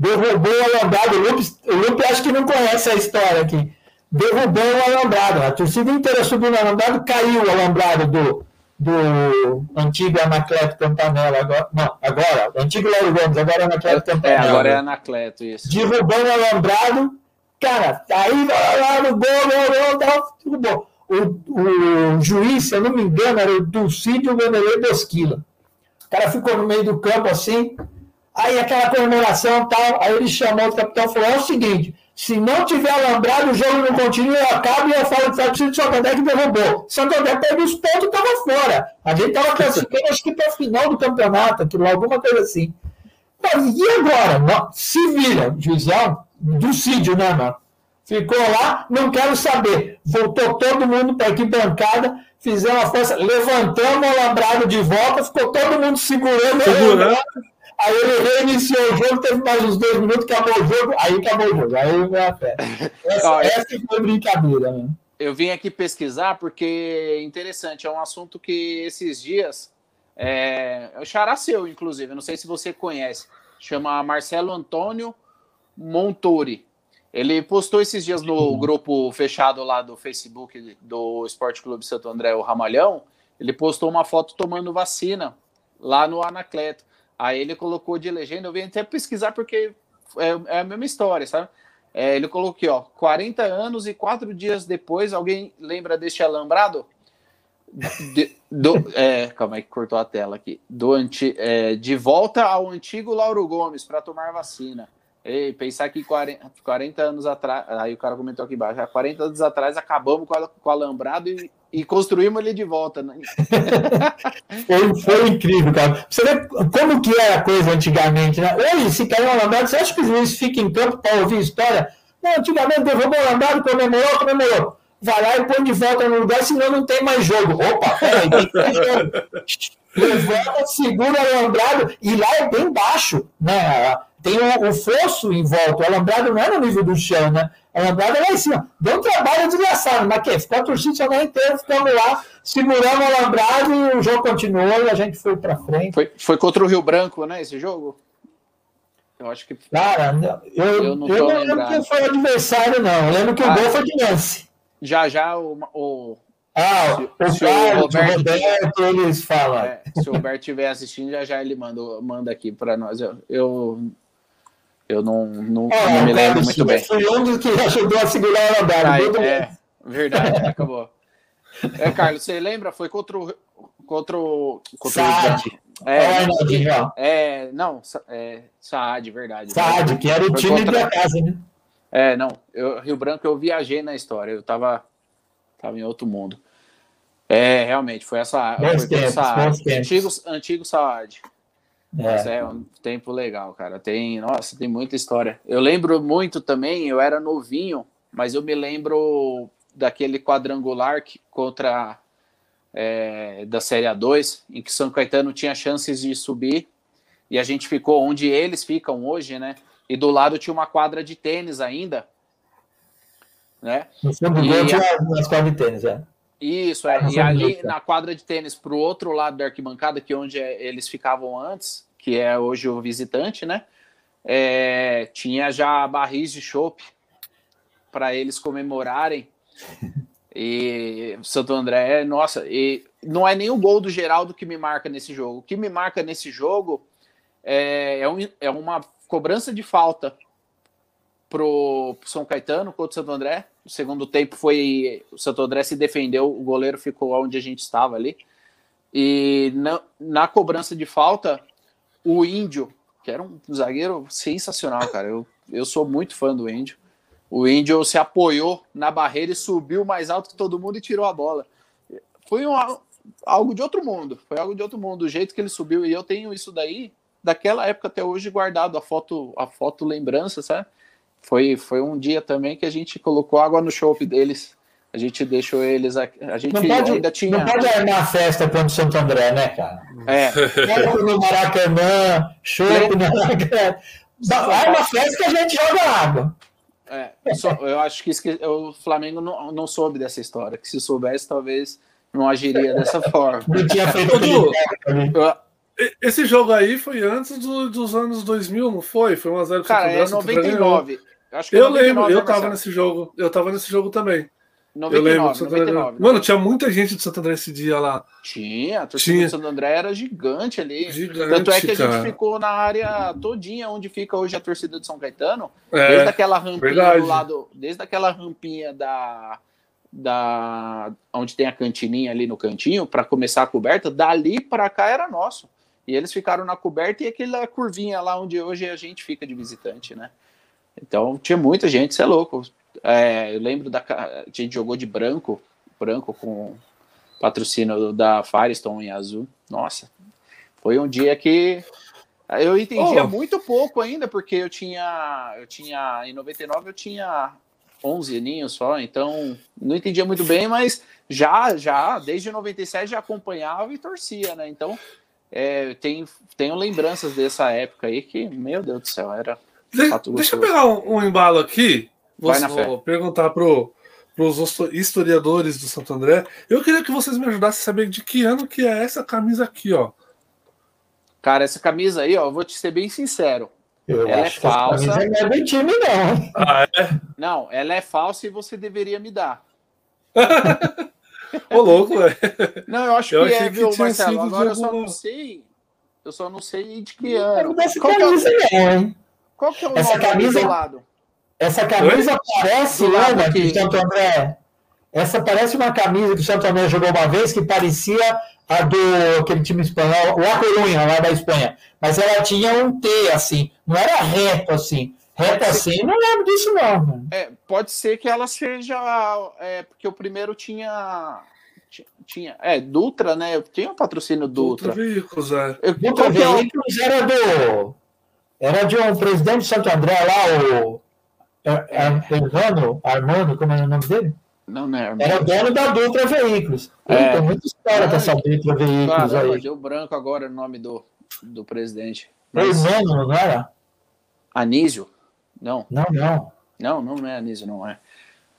derrubou o alambrado. O Lupe, o Lupe acho que não conhece a história aqui. Derrubou o alambrado. A torcida inteira subiu no alambrado, caiu o alambrado do, do antigo Anacleto Campanella. Agora, não, agora, o antigo Lauro Gomes, agora é Anacleto Campanella. É, agora é Anacleto, isso. Derrubou o alambrado. Cara, aí lá no gol, gol, gol, derrubou. O, o juiz, se eu não me engano, era o Dulcídio Vanderlei Bosquila. O cara ficou no meio do campo assim, Aí aquela comemoração tal, aí ele chamou o capitão e falou: é o seguinte, se não tiver alambrado, o jogo não continua, eu acabo e eu falo que foi o Santander que derrubou. Santander perdeu os pontos e estava fora. A gente estava classificando, acho que para a final do campeonato, aquilo, alguma coisa assim. Mas e agora? Se vira, juizão, do Cídio, né, mano? Ficou lá, não quero saber. Voltou todo mundo para aqui bancada, fizemos a força, levantamos o alambrado de volta, ficou todo mundo segurando. segurando. Aí ele reiniciou o jogo, teve mais uns dois minutos, acabou o jogo, aí acabou o jogo. Aí veio a fé. Essa, Ó, essa foi brincadeira, né? Eu vim aqui pesquisar porque é interessante, é um assunto que esses dias é, o Xará seu, inclusive, não sei se você conhece, chama Marcelo Antônio Montori. Ele postou esses dias no grupo fechado lá do Facebook do Esporte Clube Santo André, o Ramalhão. Ele postou uma foto tomando vacina lá no Anacleto. Aí ele colocou de legenda, eu vim até pesquisar porque é, é a mesma história, sabe? É, ele colocou aqui, ó, 40 anos e quatro dias depois, alguém lembra deste alambrado? De, do, é, calma aí que cortou a tela aqui. Do anti, é, de volta ao antigo Lauro Gomes para tomar vacina. Ei, pensar que 40, 40 anos atrás, aí o cara comentou aqui embaixo, 40 anos atrás acabamos com, a, com o alambrado e, e, construímos ele de volta. Né? foi, foi, incrível, cara. Você vê como que era a coisa antigamente, né? Hoje, se cair um alambrado, você acha que o juiz fica em campo para ouvir história? Não, antigamente derrubou o alambrado, comemorou, comemorou. Vai lá e põe de volta no lugar, senão não tem mais jogo. Opa, peraí, tem que Levanta, segura o alambrado, e lá é bem baixo, né? Tem o, o, fosso em volta. O alambrado não é no nível do chão, né? O alambrado é lá em cima. Deu um trabalho desgraçado, mas que? Ficou a torcida o inteiro, ficamos lá, seguramos o alambrado e o jogo continuou e a gente foi para frente. Foi, foi contra o Rio Branco, né? Esse jogo? Eu acho que. Cara, eu, eu não, eu não lembro quem foi o adversário, não. Eu lembro que ah, o gol foi de Nancy. Já já o, o ah, se, o, se Carlos, o Roberto, Roberto, eles falam. É, se o Roberto estiver assistindo, já já ele manda, manda aqui para nós. Eu, eu eu não, não, é, não me lembro muito bem. Foi um dos que ajudou a segurar a rodada. é, verdade, acabou. É, Carlos, você lembra? Foi contra o. Contra o. Contra Saad. O... É, é, é, não, é, Saad, verdade. Saad, que era o time contra... da casa, né? É, não, eu, Rio Branco eu viajei na história, eu tava, tava em outro mundo. É, realmente, foi essa. Bons foi tempos, Saad. Antigo, antigo Saad. É. Mas é um tempo legal, cara. Tem, nossa, tem muita história. Eu lembro muito também, eu era novinho, mas eu me lembro daquele quadrangular que, contra é, da Série A2, em que São Caetano tinha chances de subir e a gente ficou onde eles ficam hoje, né? E do lado tinha uma quadra de tênis ainda, né? No fundo do gol tinha as quadras de tênis, é. Isso, é. E ali na quadra de tênis, para o outro lado da arquibancada, que é onde é, eles ficavam antes, que é hoje o visitante, né? É, tinha já barris de chopp para eles comemorarem. E Santo André, nossa, e não é nem o gol do Geraldo que me marca nesse jogo. O que me marca nesse jogo é, é, um, é uma cobrança de falta pro São Caetano contra o Santo André. O segundo tempo foi o Santo André se defendeu, o goleiro ficou onde a gente estava ali. E na, na cobrança de falta, o Índio, que era um zagueiro sensacional, cara. Eu, eu sou muito fã do Índio. O Índio se apoiou na barreira e subiu mais alto que todo mundo e tirou a bola. Foi um, algo de outro mundo. Foi algo de outro mundo. O jeito que ele subiu. E eu tenho isso daí, daquela época até hoje, guardado. A foto, a foto lembrança, sabe? Foi, foi um dia também que a gente colocou água no chope deles. A gente deixou eles aqui. A gente pode, ainda tinha. Não pode armar festa contra o Santo André, né, cara? É. No Maracanã, chope no Maracanã. Arma festa que a gente joga água. É, eu, só, eu acho que o Flamengo não, não soube dessa história. Que se soubesse, talvez não agiria dessa forma. Não tinha feito Esse jogo aí foi antes do, dos anos 2000, não foi? Foi 1x0 Cara, é 99. Acho que eu 99, lembro, eu tava nesse jogo. Eu tava nesse jogo também. 99, eu lembro 99, Mano, tinha muita gente do Santo André esse dia lá. Tinha, a torcida tinha. do Santo André era gigante ali. Gigante, Tanto é que a cara. gente ficou na área todinha onde fica hoje a torcida de São Caetano. É, desde aquela rampinha verdade. do lado. Desde aquela rampinha da. da onde tem a cantininha ali no cantinho, para começar a coberta, dali para cá era nosso. E eles ficaram na coberta e aquela curvinha lá onde hoje a gente fica de visitante, né? Então tinha muita gente, você é louco. É, eu lembro da. A gente jogou de branco, branco com patrocínio da Firestone em azul. Nossa, foi um dia que eu entendia oh. muito pouco ainda, porque eu tinha. Eu tinha. Em 99 eu tinha 11 aninhos só, então não entendia muito bem, mas já, já, desde 97 já acompanhava e torcia, né? Então, é, tem, tenho lembranças dessa época aí que, meu Deus do céu, era. De, deixa eu pegar um, um, embalo aqui. Vou, vou perguntar pro, os historiadores do Santo André. Eu queria que vocês me ajudassem a saber de que ano que é essa camisa aqui, ó. Cara, essa camisa aí, ó, vou te ser bem sincero. Eu ela é falsa. não é do time, não. Ah, é? Não, ela é falsa e você deveria me dar. Ô, louco, velho. Não, eu acho eu que é, viu, Marcelo? Agora eu só não sei. Eu só não sei de que ano. Qual camisa que é, hein? Qual que é o essa nome camisa, do lado? Essa camisa Oi? parece, lembra, que Santo André. Essa parece uma camisa que o Santo André jogou uma vez que parecia a do aquele time espanhol, o A Corunha, lá da Espanha. Mas ela tinha um T, assim, não era reto assim. Reto assim, não lembro disso, não. É, pode ser que ela seja. É, porque o primeiro tinha. Tinha, é, Dutra, né? Tinha um patrocínio Dutra. Dutra Veículos, é. Dutra Veículos era do. Era de um presidente de Santo André lá, o. É, é, Armando, Armando, como é o nome dele? Não, não é Era dono da Dutra Veículos. É. Tem muita história com essa Dutra Veículos Caramba, aí. Deu branco agora o nome do, do presidente. Mas... Irmão, não era? Anísio? Não. Não, não. Não, não é Anísio, não é.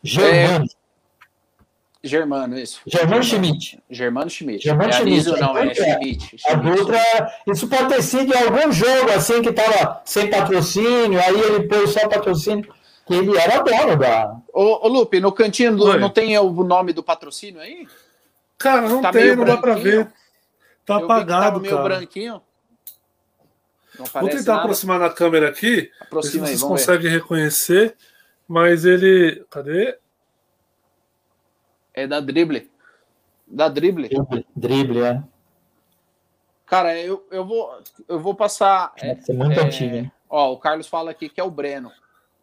Germano. É... Germano, isso. Germano Schmidt. Germano Schmidt. Germano é Schmidt. Anísio, não, é Schmidt. A Dutra, isso pode ter sido em algum jogo assim que estava sem patrocínio, aí ele pôs só patrocínio que ele era dono da. Ô, ô Lupe, no cantinho do, não tem o nome do patrocínio aí? Cara, não tá tem, não dá pra ver. Tá Eu apagado, meio cara. branquinho. Vou tentar nada. aproximar na câmera aqui. Aproxima se vocês aí, conseguem ver. reconhecer. Mas ele. Cadê? É da drible. Da drible. Drible, drible é. Cara, eu, eu, vou, eu vou passar. É, é muito é, antigo. Ó, o Carlos fala aqui que é o Breno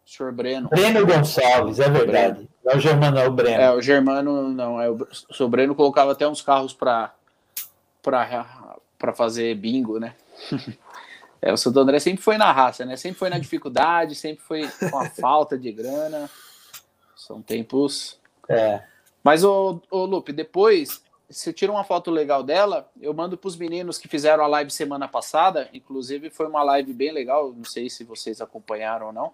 senhor Breno. Breno Gonçalves, é verdade. Breno. É o Germano, é o Breno. É, o Germano não. É o, o senhor Breno colocava até uns carros para fazer bingo, né? É, o Santo André sempre foi na raça, né? Sempre foi na dificuldade, sempre foi com a falta de grana. São tempos. É. Mas, ô, ô Lupe, depois, se tira uma foto legal dela, eu mando para os meninos que fizeram a live semana passada. Inclusive, foi uma live bem legal. Não sei se vocês acompanharam ou não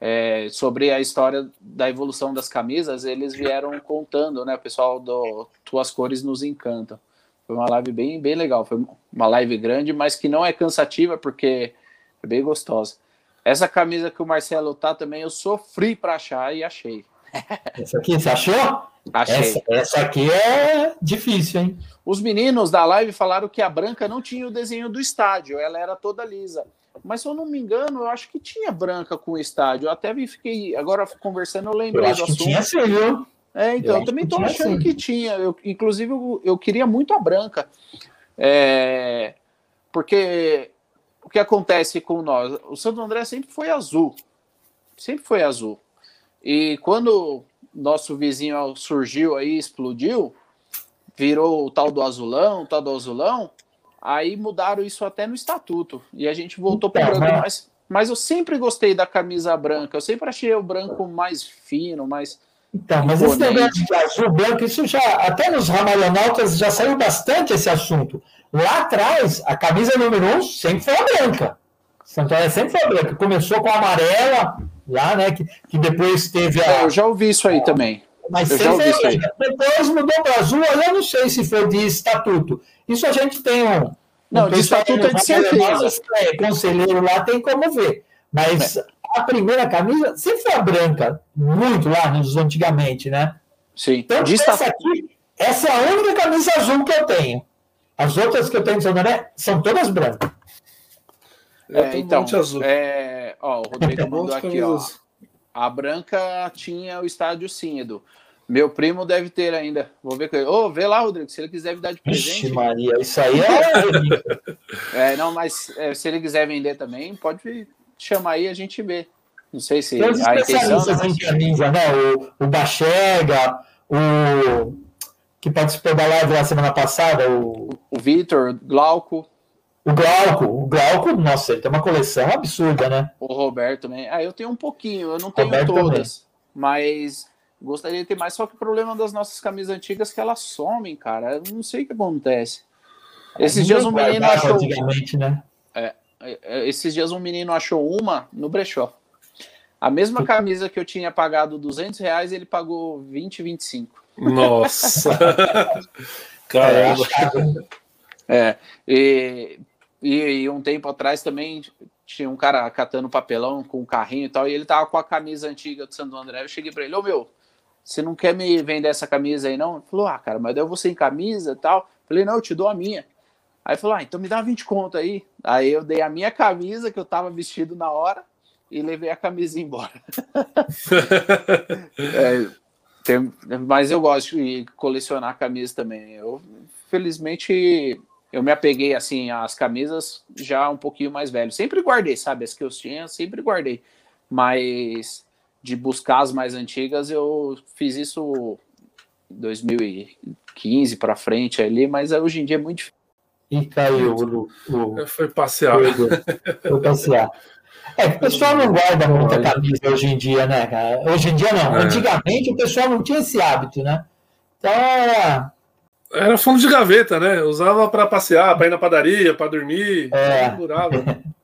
é, sobre a história da evolução das camisas, eles vieram contando, né? O pessoal do Tuas Cores nos encanta. Foi uma live bem, bem legal. Foi uma live grande, mas que não é cansativa, porque é bem gostosa. Essa camisa que o Marcelo tá também, eu sofri para achar e achei. Essa aqui, você achou? Achei. Essa, essa aqui é difícil, hein? Os meninos da live falaram que a branca não tinha o desenho do estádio, ela era toda lisa. Mas se eu não me engano, eu acho que tinha branca com o estádio. Eu até fiquei agora conversando, eu lembrei eu acho do assunto. Que tinha sim, viu? É, então, eu, eu também estou achando sim. que tinha. Eu, inclusive, eu, eu, queria muito a branca. É, porque o que acontece com nós? O Santo André sempre foi azul. Sempre foi azul. E quando nosso vizinho surgiu aí, explodiu, virou o tal do azulão, o tal do azulão, Aí mudaram isso até no estatuto. E a gente voltou para o branco. Mas, mas eu sempre gostei da camisa branca. Eu sempre achei o branco mais fino, mais. Então, mas esse negócio de azul branco, isso já. Até nos ramalhonautas já saiu bastante esse assunto. Lá atrás, a camisa número um sempre foi a branca. Santoria sempre foi a branca. Começou com a amarela, lá, né? Que, que depois teve a. Eu já ouvi isso aí também. Mas eu sempre, depois mudou para azul, eu não sei se foi de estatuto. Isso a gente tem um. Não, um de estatuto é de certeza. É, conselheiro lá tem como ver. Mas é. A primeira camisa sempre foi a branca, muito lá nos antigamente, né? Sim. Então, de essa aqui, essa é a única camisa azul que eu tenho. As outras que eu tenho de São são todas brancas. É, então, azul. É, ó, o Rodrigo mandou aqui, ó. A branca tinha o estádio sim, Edu. Meu primo deve ter ainda. Vou ver com ele. Ô, oh, vê lá, Rodrigo, se ele quiser me dar de presente. Ixi, Maria, isso aí é. é não, mas é, se ele quiser vender também, pode chamar aí a gente vê. Não sei se Tem a intenção. Né, camisa, né? O, o Bachega, o que participou da live lá semana passada, o, o Vitor, Glauco. O Glauco, o Glauco, nossa, ele tem uma coleção absurda, né? O Roberto também. Ah, eu tenho um pouquinho, eu não tenho Roberto todas. Também. mas gostaria de ter mais. Só que o problema das nossas camisas antigas é que elas somem, cara. Eu não sei o que acontece. Esses dias um menino achou. Antigamente, né? É, é, é, esses dias um menino achou uma no brechó. A mesma camisa que eu tinha pagado 200 reais, ele pagou 20, 25. Nossa! Caramba! É, e, e, e, um tempo atrás também tinha um cara catando papelão com um carrinho e tal, e ele tava com a camisa antiga do Santo André. Eu cheguei para ele: Ô meu, você não quer me vender essa camisa aí não? Ele falou: Ah, cara, mas daí eu vou sem camisa e tal. Eu falei: Não, eu te dou a minha. Aí falou: Ah, então me dá 20 conto aí. Aí eu dei a minha camisa que eu tava vestido na hora e levei a camisa embora. é, tem, mas eu gosto de colecionar camisas também. Eu, felizmente, eu me apeguei assim às camisas já um pouquinho mais velho. Sempre guardei, sabe? As que eu tinha, sempre guardei. Mas de buscar as mais antigas, eu fiz isso em 2015 para frente ali, mas hoje em dia é muito difícil. E caiu o. o foi passear. Foi passear. É, o pessoal não guarda muita camisa hoje em dia, né, cara? Hoje em dia não. É. Antigamente o pessoal não tinha esse hábito, né? Então era. Era fundo de gaveta, né? Usava para passear, para ir na padaria, para dormir. É.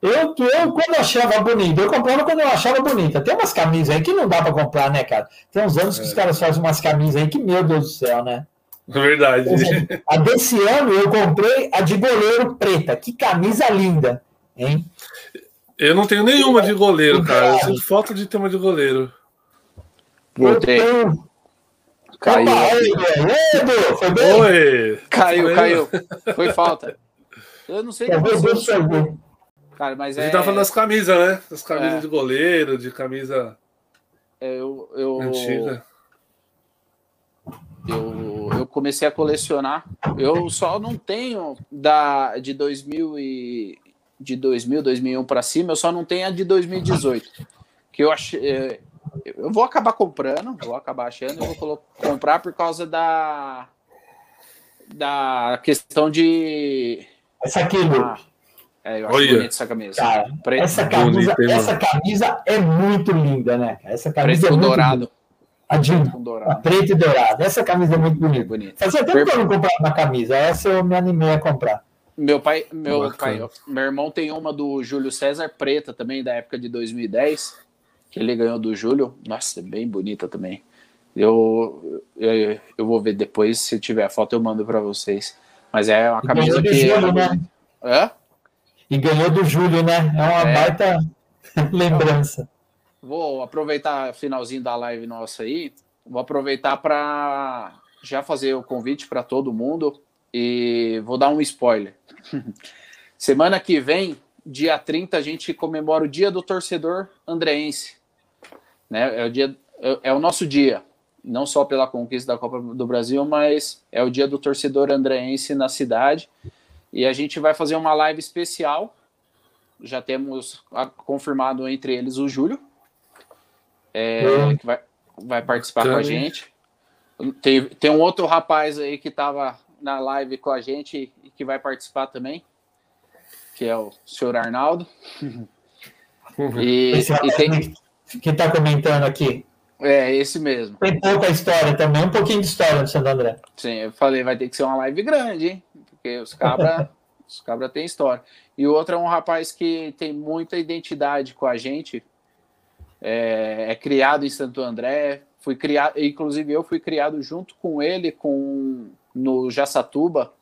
Eu, eu, quando achava bonito, eu comprava quando eu achava bonita. Tem umas camisas aí que não dá para comprar, né, cara? Tem uns anos que os é. caras fazem umas camisas aí que, meu Deus do céu, né? É verdade. Exemplo, a desse ano eu comprei a de goleiro preta. Que camisa linda, hein? Eu não tenho nenhuma de goleiro, cara. Eu sinto falta de ter uma de goleiro. Voltei. Caiu. Oi, Caiu, caiu. Foi falta. Eu não sei como Cara, mas a gente é... tá falando das camisas, né? Das camisas é. de goleiro, de camisa é, eu, eu... antiga. Eu, eu comecei a colecionar. Eu só não tenho da de 2000 e de 2000, 2001 para cima, eu só não tenho a de 2018. Que eu achei. É, eu vou acabar comprando, vou acabar achando, eu vou comprar por causa da. da questão de. Essa aqui, ah, é, eu acho Olha. bonita essa camisa. Cara, essa, camisa essa camisa é muito linda, né? Essa camisa Preto é dourado. A de a preto e dourado. Essa camisa é muito bonita. bonita. Fazia tempo que eu não comprava uma camisa. Essa eu me animei a comprar. Meu pai, meu pai, meu irmão tem uma do Júlio César preta também, da época de 2010, que ele ganhou do Júlio. Nossa, é bem bonita também. Eu, eu, eu vou ver depois, se tiver a foto eu mando para vocês. Mas é uma camisa que. Júlio, né? Hã? E ganhou do Júlio, né? É uma é. baita lembrança. Vou aproveitar o finalzinho da live nossa aí. Vou aproveitar para já fazer o convite para todo mundo e vou dar um spoiler. Semana que vem, dia 30, a gente comemora o Dia do Torcedor Andreense. Né? É, o dia, é, é o nosso dia, não só pela conquista da Copa do Brasil, mas é o dia do torcedor andreense na cidade. E a gente vai fazer uma live especial. Já temos confirmado entre eles o Júlio, é, hum. que vai, vai participar com a gente. Tem, tem um outro rapaz aí que estava na live com a gente e que vai participar também, que é o senhor Arnaldo. Uhum. E, e tem... Quem está comentando aqui? É, esse mesmo. Tem pouca história também, um pouquinho de história do Santo André. Sim, eu falei, vai ter que ser uma live grande, hein? Porque os cabra, os cabra têm história. E o outro é um rapaz que tem muita identidade com a gente, é, é criado em Santo André, fui criado, inclusive eu fui criado junto com ele, com no Jaçatuba,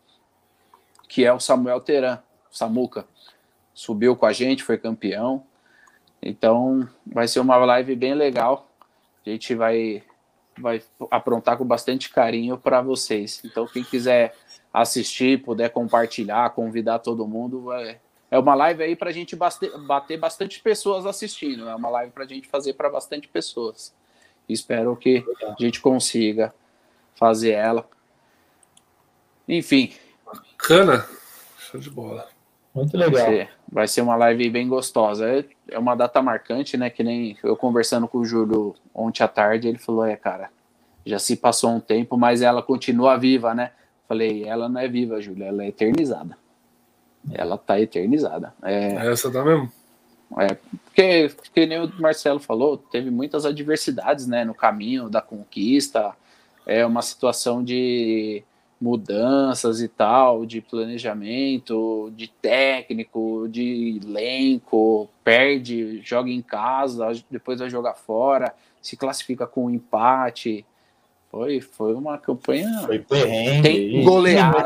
que é o Samuel Teran, Samuca. Subiu com a gente, foi campeão. Então, vai ser uma live bem legal. A gente vai vai aprontar com bastante carinho para vocês. Então, quem quiser assistir, puder compartilhar, convidar todo mundo, é, é uma live aí para a gente bater bastante pessoas assistindo. É uma live para a gente fazer para bastante pessoas. Espero que a gente consiga fazer ela. Enfim. Bacana. Show de bola. Muito legal. Vai ser, vai ser uma live bem gostosa. É, é uma data marcante, né? Que nem eu conversando com o Júlio ontem à tarde, ele falou: é, cara, já se passou um tempo, mas ela continua viva, né? Falei, ela não é viva, Júlio, ela é eternizada. Ela tá eternizada. É... Essa tá mesmo? É, porque, que nem o Marcelo falou, teve muitas adversidades né, no caminho da conquista, é uma situação de mudanças e tal, de planejamento, de técnico, de elenco, perde, joga em casa, depois vai jogar fora, se classifica com um empate. Foi, foi uma campanha. Foi perrengue. Tem goleada.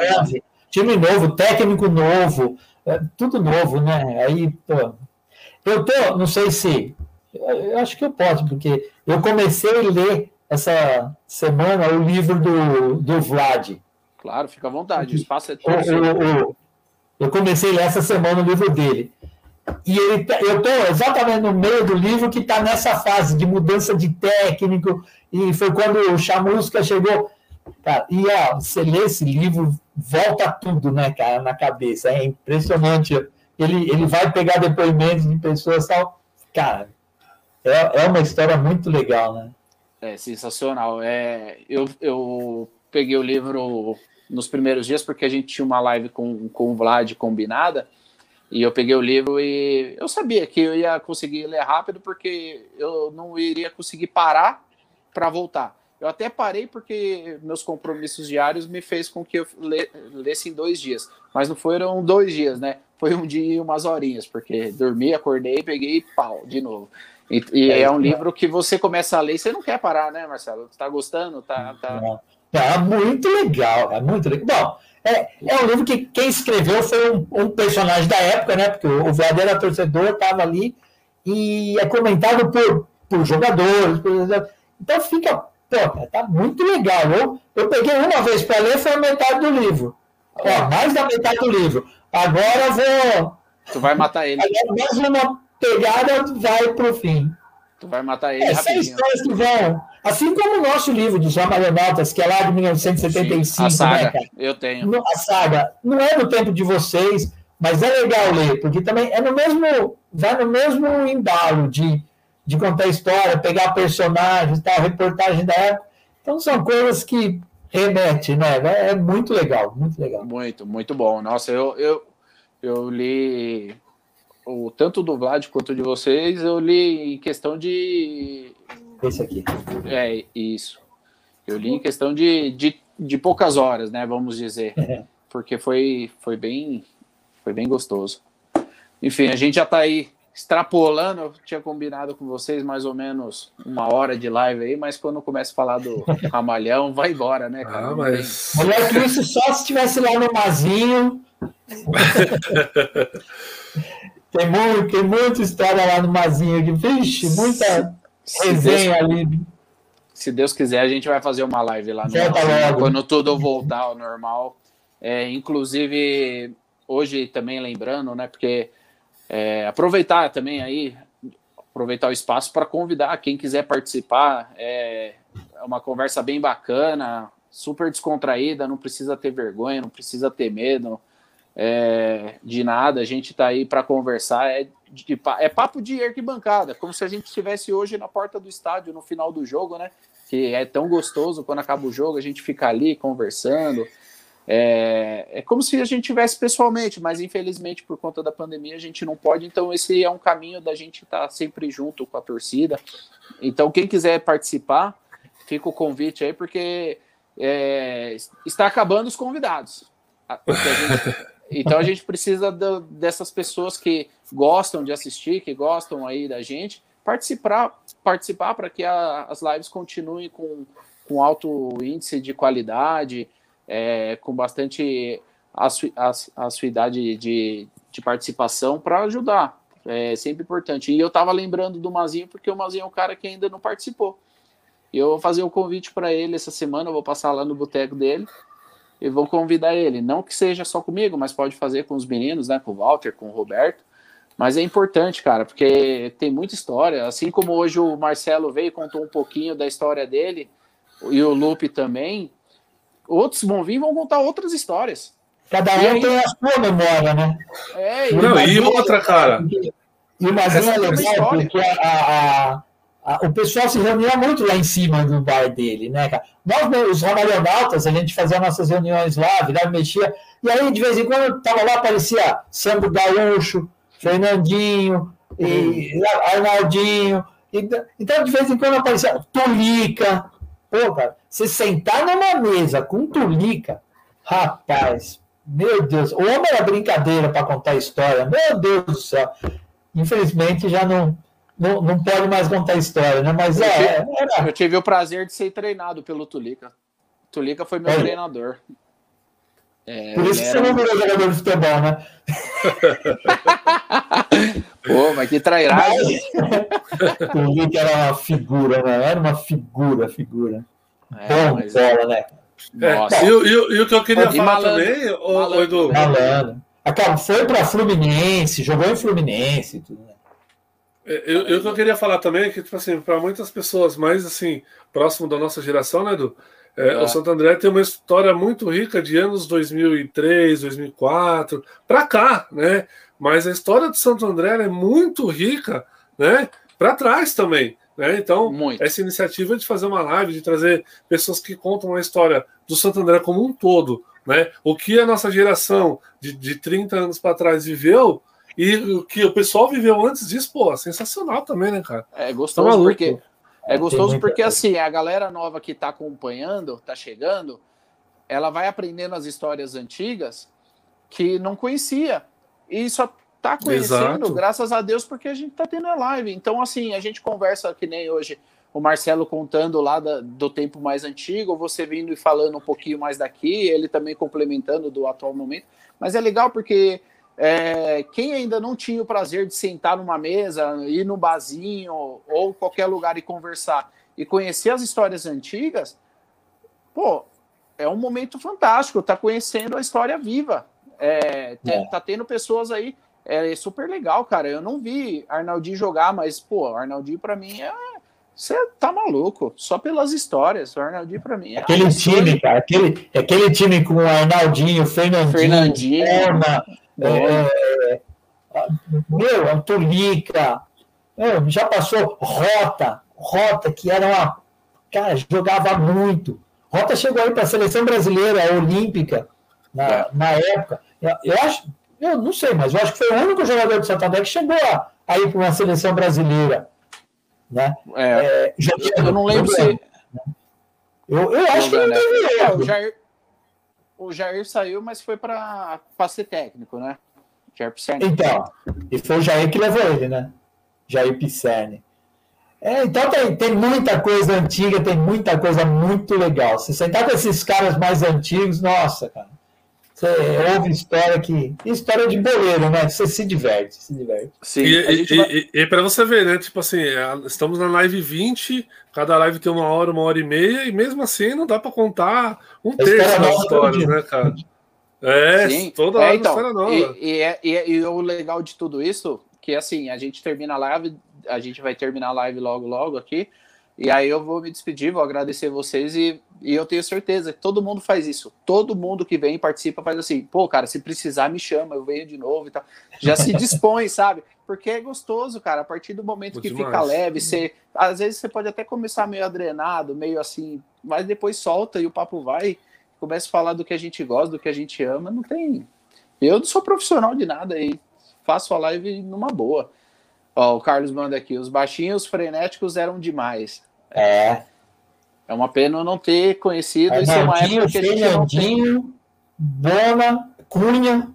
Time novo, técnico novo, é, tudo novo, né? Aí, pô, eu tô, não sei se. Eu acho que eu posso, porque eu comecei a ler essa semana o livro do, do Vlad. Claro, fica à vontade, o espaço é todo. Eu, eu, eu comecei a ler essa semana o livro dele. E ele, eu estou exatamente no meio do livro que está nessa fase de mudança de técnico, e foi quando o Chamusca chegou. Cara, e ó, você lê esse livro, volta tudo, né, cara, na cabeça. É impressionante. Ele, ele vai pegar depoimentos de pessoas tal. Cara, é, é uma história muito legal, né? É sensacional. É, eu, eu peguei o livro nos primeiros dias porque a gente tinha uma live com, com o Vlad combinada. E eu peguei o livro e eu sabia que eu ia conseguir ler rápido porque eu não iria conseguir parar para voltar. Eu até parei porque meus compromissos diários me fez com que eu lesse em dois dias. Mas não foram dois dias, né? Foi um dia e umas horinhas, porque dormi, acordei, peguei e pau, de novo. E, e é, é, um livro que você começa a ler e você não quer parar, né, Marcelo? Tá gostando? Tá, tá... tá muito legal, é muito legal. Bom, é, é um livro que quem escreveu foi um, um personagem da época, né? Porque o, o verdadeiro torcedor estava ali e é comentado por, por jogadores. Por, então fica, pô, tá muito legal. Eu, eu peguei uma vez para ler, foi a metade do livro. Ó, mais da metade do livro. Agora vou. Tu vai matar ele. Agora, mais uma pegada vai para o fim. Tu vai matar ele. É, são histórias que vão Assim como o nosso livro dos Ramalhonotas, que é lá de 1975. Sim, a saga, né, eu tenho. A saga. Não é no tempo de vocês, mas é legal ler, porque também é no mesmo. Vai no mesmo embalo de, de contar história, pegar personagens, tal, reportagem da época. Então são coisas que remete, né? É muito legal, muito legal. Muito, muito bom. Nossa, eu, eu, eu li o tanto do Vlad quanto de vocês, eu li em questão de esse aqui. É, isso. Eu li em questão de, de, de poucas horas, né? Vamos dizer. Porque foi, foi, bem, foi bem gostoso. Enfim, a gente já está aí extrapolando. Eu tinha combinado com vocês mais ou menos uma hora de live aí, mas quando começa a falar do Ramalhão, vai embora, né, cara? Ah, mas. Que isso só se estivesse lá no Mazinho. tem, muito, tem muita história lá no Mazinho aqui. Vixe, muita resenha ali. Se Deus quiser, a gente vai fazer uma live lá no quando tudo voltar ao normal. É, inclusive, hoje também lembrando, né? Porque é, aproveitar também aí, aproveitar o espaço para convidar quem quiser participar. É, é uma conversa bem bacana, super descontraída, não precisa ter vergonha, não precisa ter medo é, de nada. A gente está aí para conversar. É de, é papo de arquibancada, como se a gente estivesse hoje na porta do estádio no final do jogo, né? Que é tão gostoso quando acaba o jogo, a gente fica ali conversando. É, é como se a gente tivesse pessoalmente, mas infelizmente por conta da pandemia a gente não pode. Então esse é um caminho da gente estar tá sempre junto com a torcida. Então quem quiser participar, fica o convite aí porque é, está acabando os convidados. A gente, então a gente precisa do, dessas pessoas que gostam de assistir, que gostam aí da gente, participar participar para que a, as lives continuem com, com alto índice de qualidade, é, com bastante assuidade de, de participação para ajudar. É sempre importante. E eu estava lembrando do Mazinho, porque o Mazinho é um cara que ainda não participou. Eu vou fazer o um convite para ele essa semana, eu vou passar lá no boteco dele e vou convidar ele. Não que seja só comigo, mas pode fazer com os meninos, né? Com o Walter, com o Roberto. Mas é importante, cara, porque tem muita história. Assim como hoje o Marcelo veio e contou um pouquinho da história dele, e o Lupe também, outros vão vir e vão contar outras histórias. Cada um tem a sua memória, né? É, e Não, e outra, cara. E Mazinho é legal, porque a, a o pessoal se reunia muito lá em cima do bar dele, né, cara? Nós, os ramalhonautas, a gente fazia nossas reuniões lá, virava, mexia, e aí, de vez em quando, tava lá, aparecia Sandro Gaúcho, Fernandinho, e Arnaldinho. Então, de vez em quando aparecia Tulica. Pô, cara, você sentar numa mesa com Tulica, rapaz, meu Deus, o homem era brincadeira para contar história, meu Deus do céu. Infelizmente já não, não, não pode mais contar história, né? Mas eu é. Tive, era... Eu tive o prazer de ser treinado pelo Tulica. Tulica foi meu é. treinador. É, Por isso que você não virou jogador de futebol, né? Pô, mas que trairagem. o Luke era uma figura, né? Era uma figura, figura. É, Bom mas... bola, né? É, e, e, e, o que eu queria e falar malandro, também, o, Edu. Malandro. Acabou, foi para Fluminense, jogou em Fluminense e tudo, né? É, eu, eu, o que eu queria falar também é que, tipo assim, para muitas pessoas mais assim, próximo da nossa geração, né, Edu? É, é. O Santo André tem uma história muito rica de anos 2003, 2004, para cá, né? Mas a história do Santo André é muito rica, né? Para trás também. Né? Então, muito. essa iniciativa de fazer uma live, de trazer pessoas que contam a história do Santo André como um todo, né? o que a nossa geração de, de 30 anos para trás viveu e o que o pessoal viveu antes disso, pô, sensacional também, né, cara? É gostoso tá porque é gostoso porque assim, a galera nova que está acompanhando, está chegando, ela vai aprendendo as histórias antigas que não conhecia. E só tá conhecendo, Exato. graças a Deus, porque a gente tá tendo a live. Então, assim, a gente conversa que nem hoje o Marcelo contando lá da, do tempo mais antigo, você vindo e falando um pouquinho mais daqui, ele também complementando do atual momento. Mas é legal porque é, quem ainda não tinha o prazer de sentar numa mesa, ir no barzinho ou qualquer lugar e conversar e conhecer as histórias antigas, pô, é um momento fantástico, tá conhecendo a história viva. É, é. Tá tendo pessoas aí, é super legal, cara. Eu não vi Arnaldinho jogar, mas, pô, Arnaldinho para mim é. Você tá maluco, só pelas histórias. O Arnaldinho para mim é. Aquele time, cara, aquele, aquele time com o Arnaldinho, Fernandinho, Fernandinho é, é, meu, Antolica, já passou Rota, Rota, que era uma. Cara, jogava muito. Rota chegou aí para a seleção brasileira olímpica na, é. na época. Eu, eu, acho, eu não sei, mas eu acho que foi o único jogador de Santander que chegou a, a ir para uma seleção brasileira. Né? É, é, eu não lembro se. Eu, eu acho que não teve é, o Jair, o Jair saiu, mas foi para ser técnico, né? Jair Pisserni. Então, e foi o Jair que levou ele, né? Jair Pisserni. É, então tem, tem muita coisa antiga, tem muita coisa muito legal. Se sentar com esses caras mais antigos, nossa, cara. Você ouve história que. História de boleiro, né? Você se diverte, se diverte. Sim, e, e, vai... e, e para você ver, né? Tipo assim, é, estamos na live 20, cada live tem uma hora, uma hora e meia, e mesmo assim não dá para contar um terço das histórias, né, cara? É, Sim. toda é, então, história nova. E, é, e, e, o legal de tudo isso, que assim, a gente termina a live, a gente vai terminar a live logo, logo aqui. E aí eu vou me despedir, vou agradecer vocês e, e eu tenho certeza que todo mundo faz isso. Todo mundo que vem e participa faz assim, pô, cara, se precisar me chama, eu venho de novo e tal. Já se dispõe, sabe? Porque é gostoso, cara. A partir do momento Muito que demais. fica leve, você às vezes você pode até começar meio adrenado, meio assim, mas depois solta e o papo vai, começa a falar do que a gente gosta, do que a gente ama, não tem. Eu não sou profissional de nada aí, faço a live numa boa. Ó, o Carlos manda aqui, os baixinhos frenéticos eram demais. É. É uma pena não ter conhecido. Isso é uma época que a gente tem... Bona, Cunha.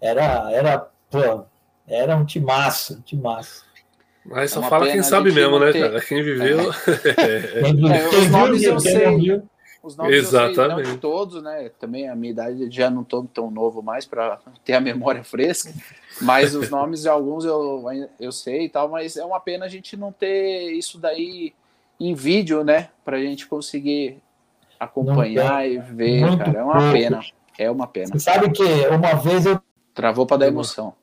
Era, era, pô, era um timaço, um timaço. Mas só é fala quem sabe mesmo, né, ter... cara? Quem viveu. É. é. os nomes eu sei. Os nomes Exatamente. eu sei, não todos, né? Também a minha idade já não estou tão novo mais para ter a memória fresca. Mas os nomes de alguns eu, eu sei e tal, mas é uma pena a gente não ter isso daí em vídeo, né? Pra gente conseguir acompanhar e ver, Muito cara. É uma pouco. pena. É uma pena. Você sabe que uma vez eu. Travou para dar emoção.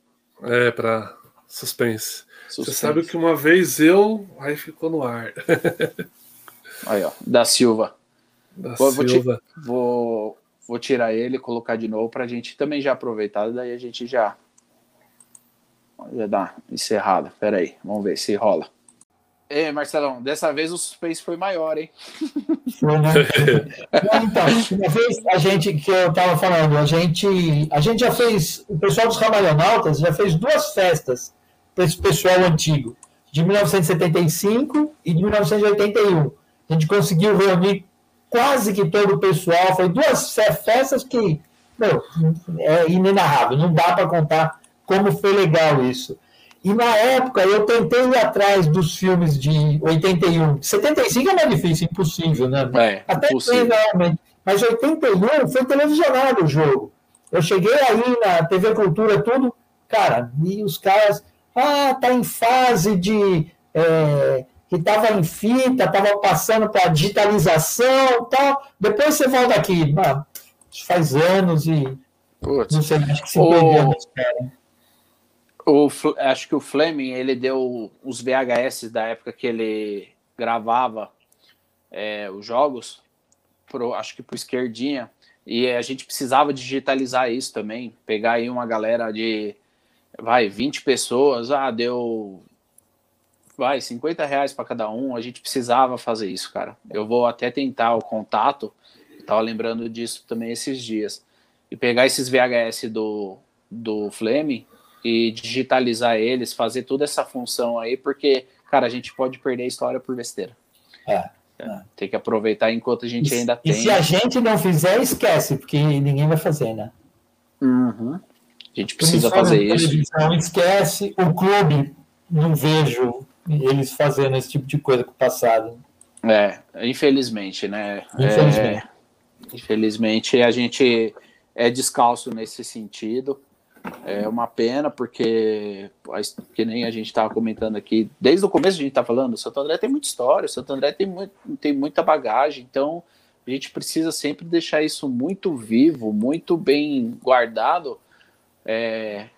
É, para suspense. suspense. Você sabe que uma vez eu. Aí ficou no ar. Aí, ó. Da Silva. Da vou, Silva. Vou, vou, vou tirar ele e colocar de novo pra gente também já aproveitar. Daí a gente já já dá encerrada. Pera aí, vamos ver se rola. Ei, Marcelão, dessa vez o suspense foi maior, hein? Foi, né? então, uma vez a gente, que eu tava falando, a gente, a gente já fez, o pessoal dos Ramalhonautas já fez duas festas para esse pessoal antigo, de 1975 e de 1981. A gente conseguiu reunir quase que todo o pessoal. Foi duas festas que meu, é inenarrável, não dá para contar como foi legal isso. E na época eu tentei ir atrás dos filmes de 81. 75 é mais difícil, impossível, né? É, Até impossível. realmente. Mas 81 foi televisionado o jogo. Eu cheguei aí na TV Cultura, tudo, cara, e os caras, ah, tá em fase de. É, que estava em fita, estava passando para digitalização tal. Depois você volta aqui. Faz anos e. Putz. Não sei, acho que se perdeu o, acho que o Fleming ele deu os VHS da época que ele gravava é, os jogos, pro, acho que para esquerdinha, e a gente precisava digitalizar isso também, pegar aí uma galera de, vai, 20 pessoas, ah, deu, vai, 50 reais para cada um, a gente precisava fazer isso, cara. Eu vou até tentar o contato, tava lembrando disso também esses dias, e pegar esses VHS do, do Fleming e digitalizar eles, fazer toda essa função aí, porque, cara, a gente pode perder a história por besteira. É. é. Tem que aproveitar enquanto a gente e, ainda e tem. E se a gente não fizer, esquece, porque ninguém vai fazer, né? Uhum. A gente precisa fazer isso. Esquece, o clube, não vejo eles fazendo esse tipo de coisa com o passado. É, infelizmente, né? Infelizmente. É, infelizmente a gente é descalço nesse sentido. É uma pena, porque, que nem a gente estava comentando aqui, desde o começo a gente está falando, o Santo André tem muita história, o Santo André tem, muito, tem muita bagagem, então a gente precisa sempre deixar isso muito vivo, muito bem guardado, é,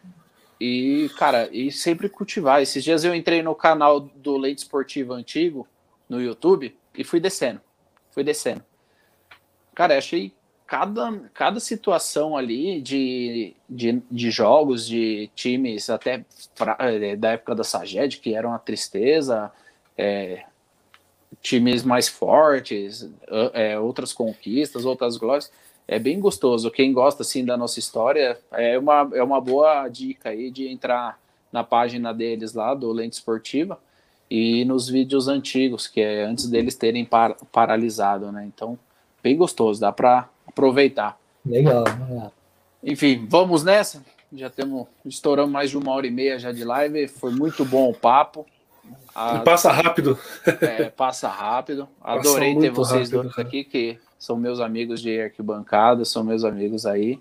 e, cara, e sempre cultivar. Esses dias eu entrei no canal do Leite Esportivo Antigo, no YouTube, e fui descendo, fui descendo. Cara, achei cada, cada situação ali de, de, de jogos, de times até pra, é, da época da Saged, que era uma tristeza, é, times mais fortes, é, outras conquistas, outras glórias, é bem gostoso. Quem gosta assim da nossa história, é uma, é uma boa dica aí de entrar na página deles lá, do Lente Esportiva, e nos vídeos antigos, que é antes deles terem par, paralisado, né? Então, bem gostoso, dá para aproveitar. Legal, legal. Enfim, vamos nessa. Já temos, estouramos mais de uma hora e meia já de live. Foi muito bom o papo. A... Passa rápido. É, passa rápido. Adorei ter vocês rápido, dois aqui, que são meus amigos de arquibancada, são meus amigos aí.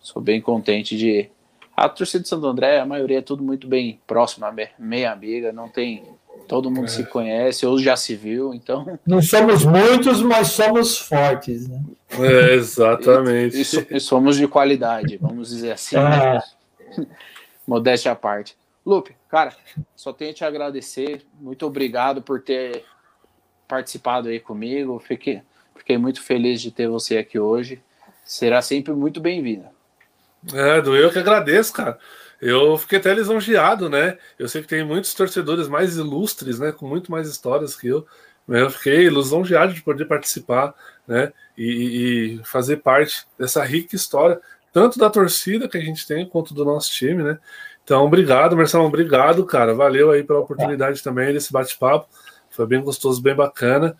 Sou bem contente de. A torcida de Santo André, a maioria é tudo muito bem próxima, meia amiga, não tem Todo mundo é. se conhece, ou já se viu, então. Não somos muitos, mas somos fortes, né? É, exatamente. E, e, e, somos de qualidade, vamos dizer assim. Né? Modéstia à parte. Lupe, cara, só tenho a te agradecer. Muito obrigado por ter participado aí comigo. Fiquei, fiquei muito feliz de ter você aqui hoje. Será sempre muito bem-vinda. É, do eu que agradeço, cara. Eu fiquei até lisonjeado, né? Eu sei que tem muitos torcedores mais ilustres, né? Com muito mais histórias que eu. Eu fiquei lisonjeado de poder participar, né? E, e, fazer parte dessa rica história, tanto da torcida que a gente tem, quanto do nosso time, né? Então, obrigado, Marcelo, obrigado, cara. Valeu aí pela oportunidade também desse bate-papo. Foi bem gostoso, bem bacana.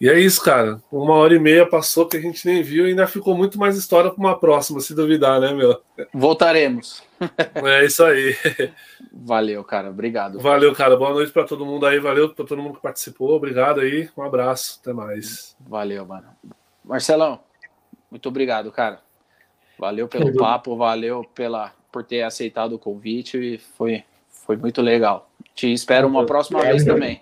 E é isso, cara. Uma hora e meia passou que a gente nem viu e ainda ficou muito mais história para uma próxima, se duvidar, né, meu? Voltaremos. É isso aí. Valeu, cara. Obrigado. Valeu, cara. Boa noite para todo mundo aí. Valeu para todo mundo que participou. Obrigado aí. Um abraço. Até mais. Valeu, mano. Marcelão, muito obrigado, cara. Valeu pelo papo, valeu pela por ter aceitado o convite e foi foi muito legal. Te espero uma próxima vez também.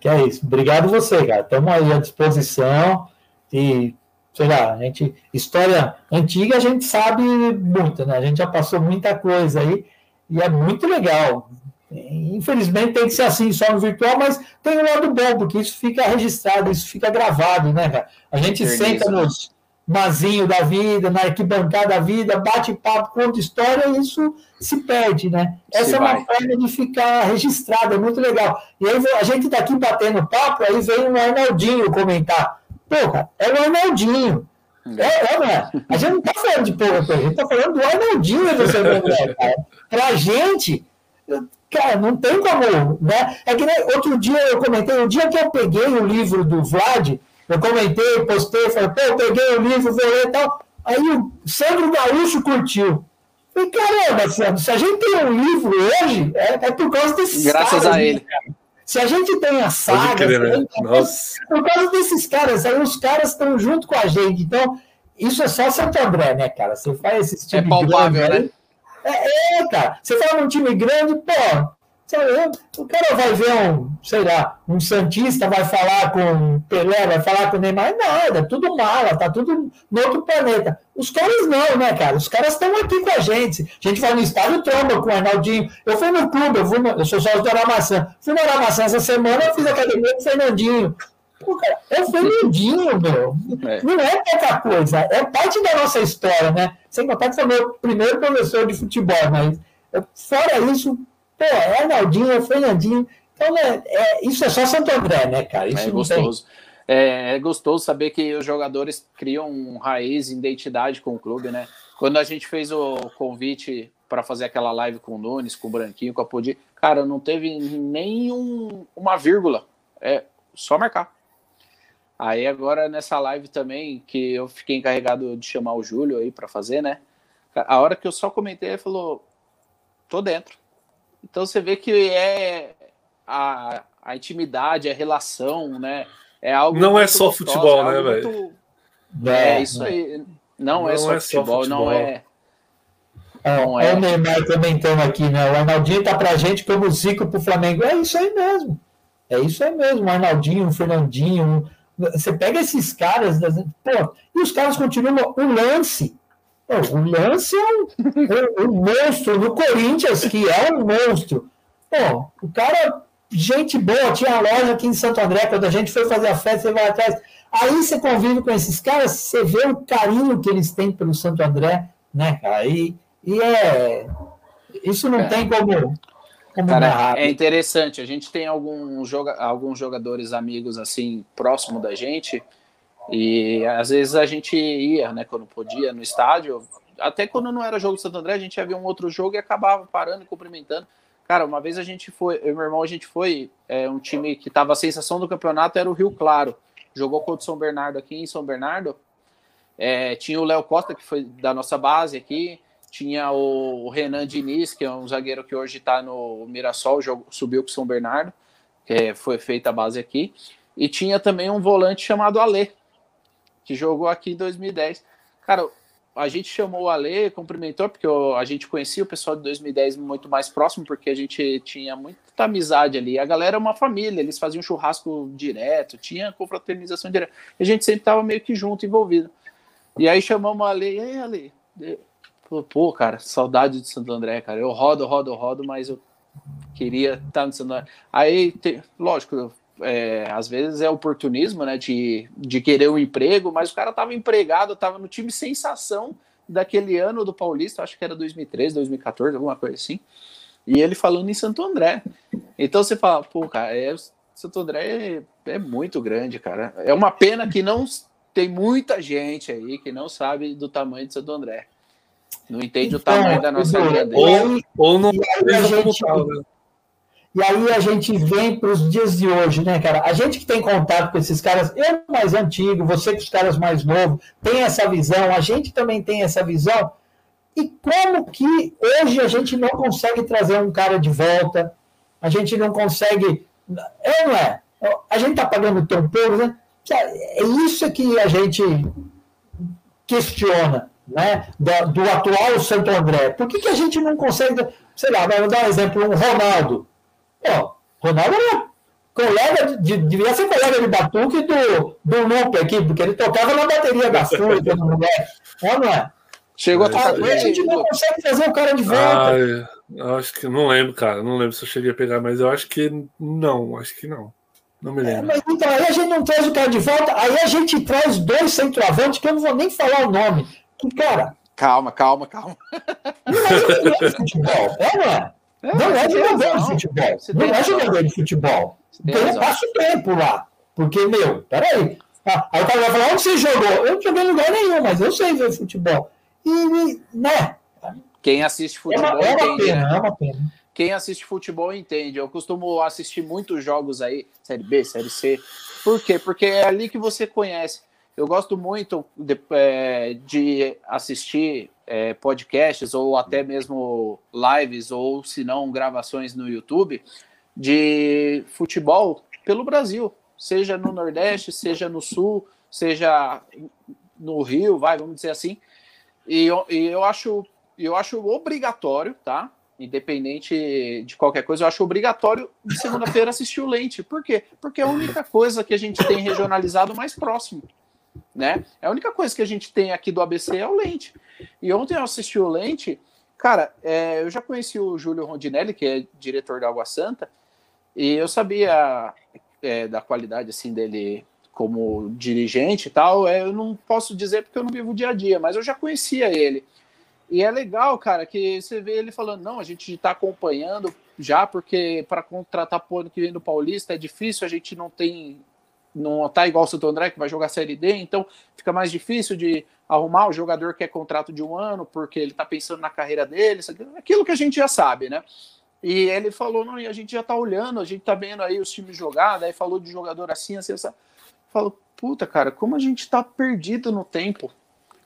Que é isso. Obrigado você, cara. Estamos aí à disposição e, sei lá, a gente, história antiga a gente sabe muito, né? A gente já passou muita coisa aí e é muito legal. Infelizmente tem que ser assim só no virtual, mas tem um lado bom, porque isso fica registrado, isso fica gravado, né, cara? A gente senta nos, mazinho da vida, na arquibancada da vida, bate papo, conta história, isso se perde, né? Essa se é uma forma de ficar registrada, é muito legal. E aí a gente está aqui batendo papo, aí vem o Arnaldinho comentar. Porra, é o Arnaldinho. É, é, né? A gente não está falando de porra, a gente está falando do Arnaldinho do seu cara. Pra gente, Cara, não tem como, né? É que nem outro dia eu comentei, o dia que eu peguei o livro do Vlad, eu comentei, postei, falei, pô, peguei o livro, vou ler e tal. Aí o Sandro Gaúcho curtiu. Falei, caramba, Sandro, se a gente tem um livro hoje, é, é por causa desses Graças caras, a ele. Né, se a gente tem a saga, crer, né? é por causa desses caras, aí os caras estão junto com a gente. Então, isso é só Santo André, né, cara? Você faz esse tipo é palpável, né? É, é, cara. Você fala num time grande, pô, o cara vai ver um, sei lá, um Santista vai falar com Pelé, vai falar com Neymar, nada, tudo mala, tá tudo no outro planeta. Os caras não, né, cara? Os caras estão aqui com a gente. A gente vai no estádio tromba com o Arnaldinho. Eu fui no clube, eu, no, eu sou sócio do Aramaçã. Fui no Aramaçã essa semana, eu fiz academia com o Fernandinho. Pô, cara, é o Fernandinho, meu. É. Não é pouca coisa, é parte da nossa história, né? Sem contar que foi meu primeiro professor de futebol, mas fora isso, pô, é Arnaldinho, é Fernandinho. Então, né, é, isso é só Santo André, né, cara? Isso é gostoso. É, é, gostoso saber que os jogadores criam raiz, identidade com o clube, né? Quando a gente fez o convite para fazer aquela live com o Nunes, com o Branquinho, com a Podi, cara, não teve nem um, uma vírgula. É só marcar. Aí agora nessa live também, que eu fiquei encarregado de chamar o Júlio aí para fazer, né? A hora que eu só comentei, ele falou: tô dentro. Então você vê que é a, a intimidade, a relação, né? É algo não é só gostoso, futebol, é né, velho? É, é, isso aí. Não, não é, só, é futebol, só futebol, não é. Não é. o Neymar comentando aqui, né? O Arnaldinho tá pra gente como o Zico pro Flamengo. É isso aí mesmo. É isso aí mesmo. O Arnaldinho, o Fernandinho, você pega esses caras, pô, e os caras continuam. O lance. Pô, o lance é um, um, um, monstro no Corinthians, que é um monstro. Pô, o cara, gente boa, tinha a loja aqui em Santo André, quando a gente foi fazer a festa, você vai atrás. Aí você convive com esses caras, você vê o carinho que eles têm pelo Santo André, né, cara? E, e é. Isso não é. tem como. Cara, é interessante. A gente tem alguns, joga alguns jogadores amigos assim próximo da gente e às vezes a gente ia, né, quando podia, no estádio. Até quando não era jogo de Santo André, a gente ia ver um outro jogo e acabava parando e cumprimentando. Cara, uma vez a gente foi, eu e meu irmão, a gente foi é, um time que tava a sensação do campeonato era o Rio Claro. Jogou contra o São Bernardo aqui em São Bernardo. É, tinha o Léo Costa, que foi da nossa base aqui tinha o Renan Diniz, que é um zagueiro que hoje está no Mirassol, jogou, subiu com o São Bernardo, que foi feita a base aqui. E tinha também um volante chamado Alê, que jogou aqui em 2010. Cara, a gente chamou o Alê, cumprimentou, porque a gente conhecia o pessoal de 2010 muito mais próximo, porque a gente tinha muita amizade ali. A galera é uma família, eles faziam churrasco direto, tinha confraternização direta. A gente sempre estava meio que junto, envolvido. E aí chamamos o Alê, e aí, Alê? pô, cara, saudade de Santo André, cara. Eu rodo, rodo, rodo, mas eu queria estar no Santo André. Aí, te, lógico, é, às vezes é oportunismo, né, de, de querer um emprego, mas o cara tava empregado, tava no time sensação daquele ano do Paulista, acho que era 2013, 2014, alguma coisa assim. E ele falando em Santo André. Então você fala, pô, cara, é, Santo André é, é muito grande, cara. É uma pena que não tem muita gente aí que não sabe do tamanho de Santo André. Não entende então, o tamanho da nossa grandeza. Ou, ou não gente, né? E aí a gente vem para os dias de hoje, né, cara? A gente que tem contato com esses caras, eu mais antigo, você com os caras mais novos, tem essa visão, a gente também tem essa visão. E como que hoje a gente não consegue trazer um cara de volta? A gente não consegue. É, não é? A gente está pagando tão pouco, né? É isso que a gente questiona né, do, do, atual Santo André. Por que, que a gente não consegue, sei lá, vamos dar um exemplo, um Ronaldo. Pô, Ronaldo era colega, de, devia ser colega de batuque do, do Lupe aqui, porque ele tocava na bateria da Fúria, no lugar. É, não é? Chegou a tocar. a gente não consegue fazer o cara de volta. Ah, acho que não lembro, cara. Não lembro se eu cheguei a pegar, mas eu acho que não, acho que não. Não me lembro. É, mas então, aí a gente não traz o cara de volta, aí a gente traz dois centroavantes, que eu não vou nem falar o nome. Cara. Calma, calma, calma. Não é de futebol, é, não é? É, não é jogador de futebol. Não é jogador de futebol. Então eu passo tempo lá. Porque, meu, peraí. Ah, aí o cara vai falar, onde você jogou? Eu não joguei em lugar nenhum, mas eu sei ver futebol. E, né? Quem assiste futebol é uma, é uma pena, é uma pena. quem assiste futebol entende. Eu costumo assistir muitos jogos aí, Série B, Série C. Por quê? Porque é ali que você conhece. Eu gosto muito de, é, de assistir é, podcasts ou até mesmo lives ou, se não, gravações no YouTube de futebol pelo Brasil, seja no Nordeste, seja no Sul, seja no Rio, vai, vamos dizer assim. E e eu acho eu acho obrigatório, tá? Independente de qualquer coisa, eu acho obrigatório de segunda-feira assistir o Lente. Por quê? Porque é a única coisa que a gente tem regionalizado mais próximo. Né? É a única coisa que a gente tem aqui do ABC é o Lente. E ontem eu assisti o Lente, cara, é, eu já conheci o Júlio Rondinelli, que é diretor da Água Santa, e eu sabia é, da qualidade assim dele como dirigente e tal. É, eu não posso dizer porque eu não vivo o dia a dia, mas eu já conhecia ele. E é legal, cara, que você vê ele falando, não, a gente está acompanhando já, porque para contratar pro ano que vem do Paulista é difícil, a gente não tem. Não tá igual o Santo André, que vai jogar Série D, então fica mais difícil de arrumar o jogador que é contrato de um ano, porque ele tá pensando na carreira dele, aquilo que a gente já sabe, né? E ele falou, não, e a gente já tá olhando, a gente tá vendo aí os times jogar, daí falou de jogador assim, assim, assim. Falou, puta, cara, como a gente tá perdido no tempo,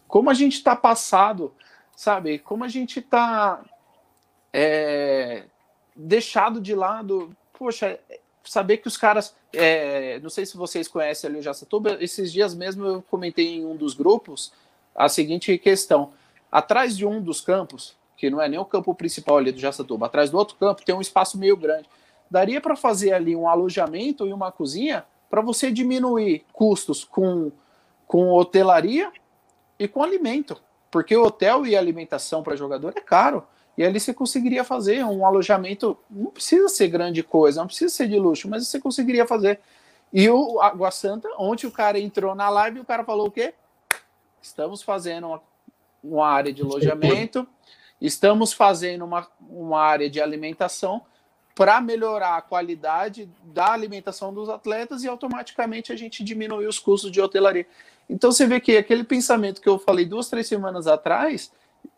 como a gente tá passado sabe? Como a gente está é, deixado de lado, poxa, saber que os caras, é, não sei se vocês conhecem ali o Jaçatuba, esses dias mesmo eu comentei em um dos grupos a seguinte questão: atrás de um dos campos, que não é nem o campo principal ali do Jaçatuba, atrás do outro campo tem um espaço meio grande. Daria para fazer ali um alojamento e uma cozinha para você diminuir custos com, com hotelaria e com alimento. Porque o hotel e alimentação para jogador é caro. E ali você conseguiria fazer um alojamento, não precisa ser grande coisa, não precisa ser de luxo, mas você conseguiria fazer. E o Água Santa, ontem o cara entrou na live e o cara falou o quê? Estamos fazendo uma, uma área de alojamento, estamos fazendo uma, uma área de alimentação para melhorar a qualidade da alimentação dos atletas e automaticamente a gente diminui os custos de hotelaria. Então você vê que aquele pensamento que eu falei duas, três semanas atrás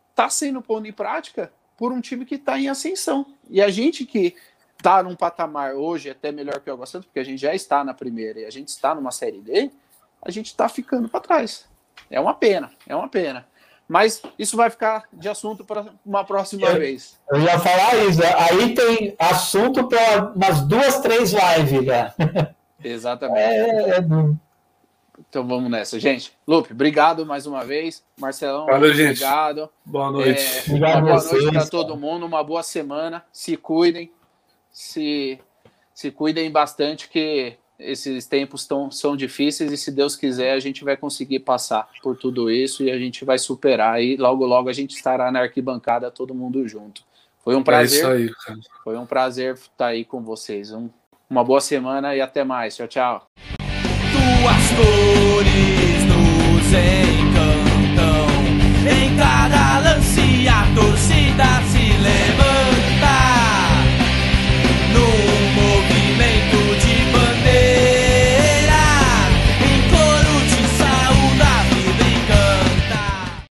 está sendo pondo em prática por um time que está em ascensão. E a gente que está num patamar hoje até melhor que o Água Santa, porque a gente já está na primeira e a gente está numa série D, a gente está ficando para trás. É uma pena, é uma pena. Mas isso vai ficar de assunto para uma próxima eu, vez. Eu ia falar isso. Aí tem assunto para umas duas, três lives já. Exatamente. É, é... Então vamos nessa, gente. Lupe, obrigado mais uma vez. Marcelão, Valeu, obrigado. Gente. Boa noite. É, uma boa noite para todo mundo, uma boa semana. Se cuidem, se, se cuidem bastante, que esses tempos tão, são difíceis e se Deus quiser a gente vai conseguir passar por tudo isso e a gente vai superar e logo logo a gente estará na arquibancada todo mundo junto. Foi um prazer. É aí, foi um prazer estar aí com vocês. Um, uma boa semana e até mais. Tchau, tchau suas cores nos encantam. Em cada lance a torcida se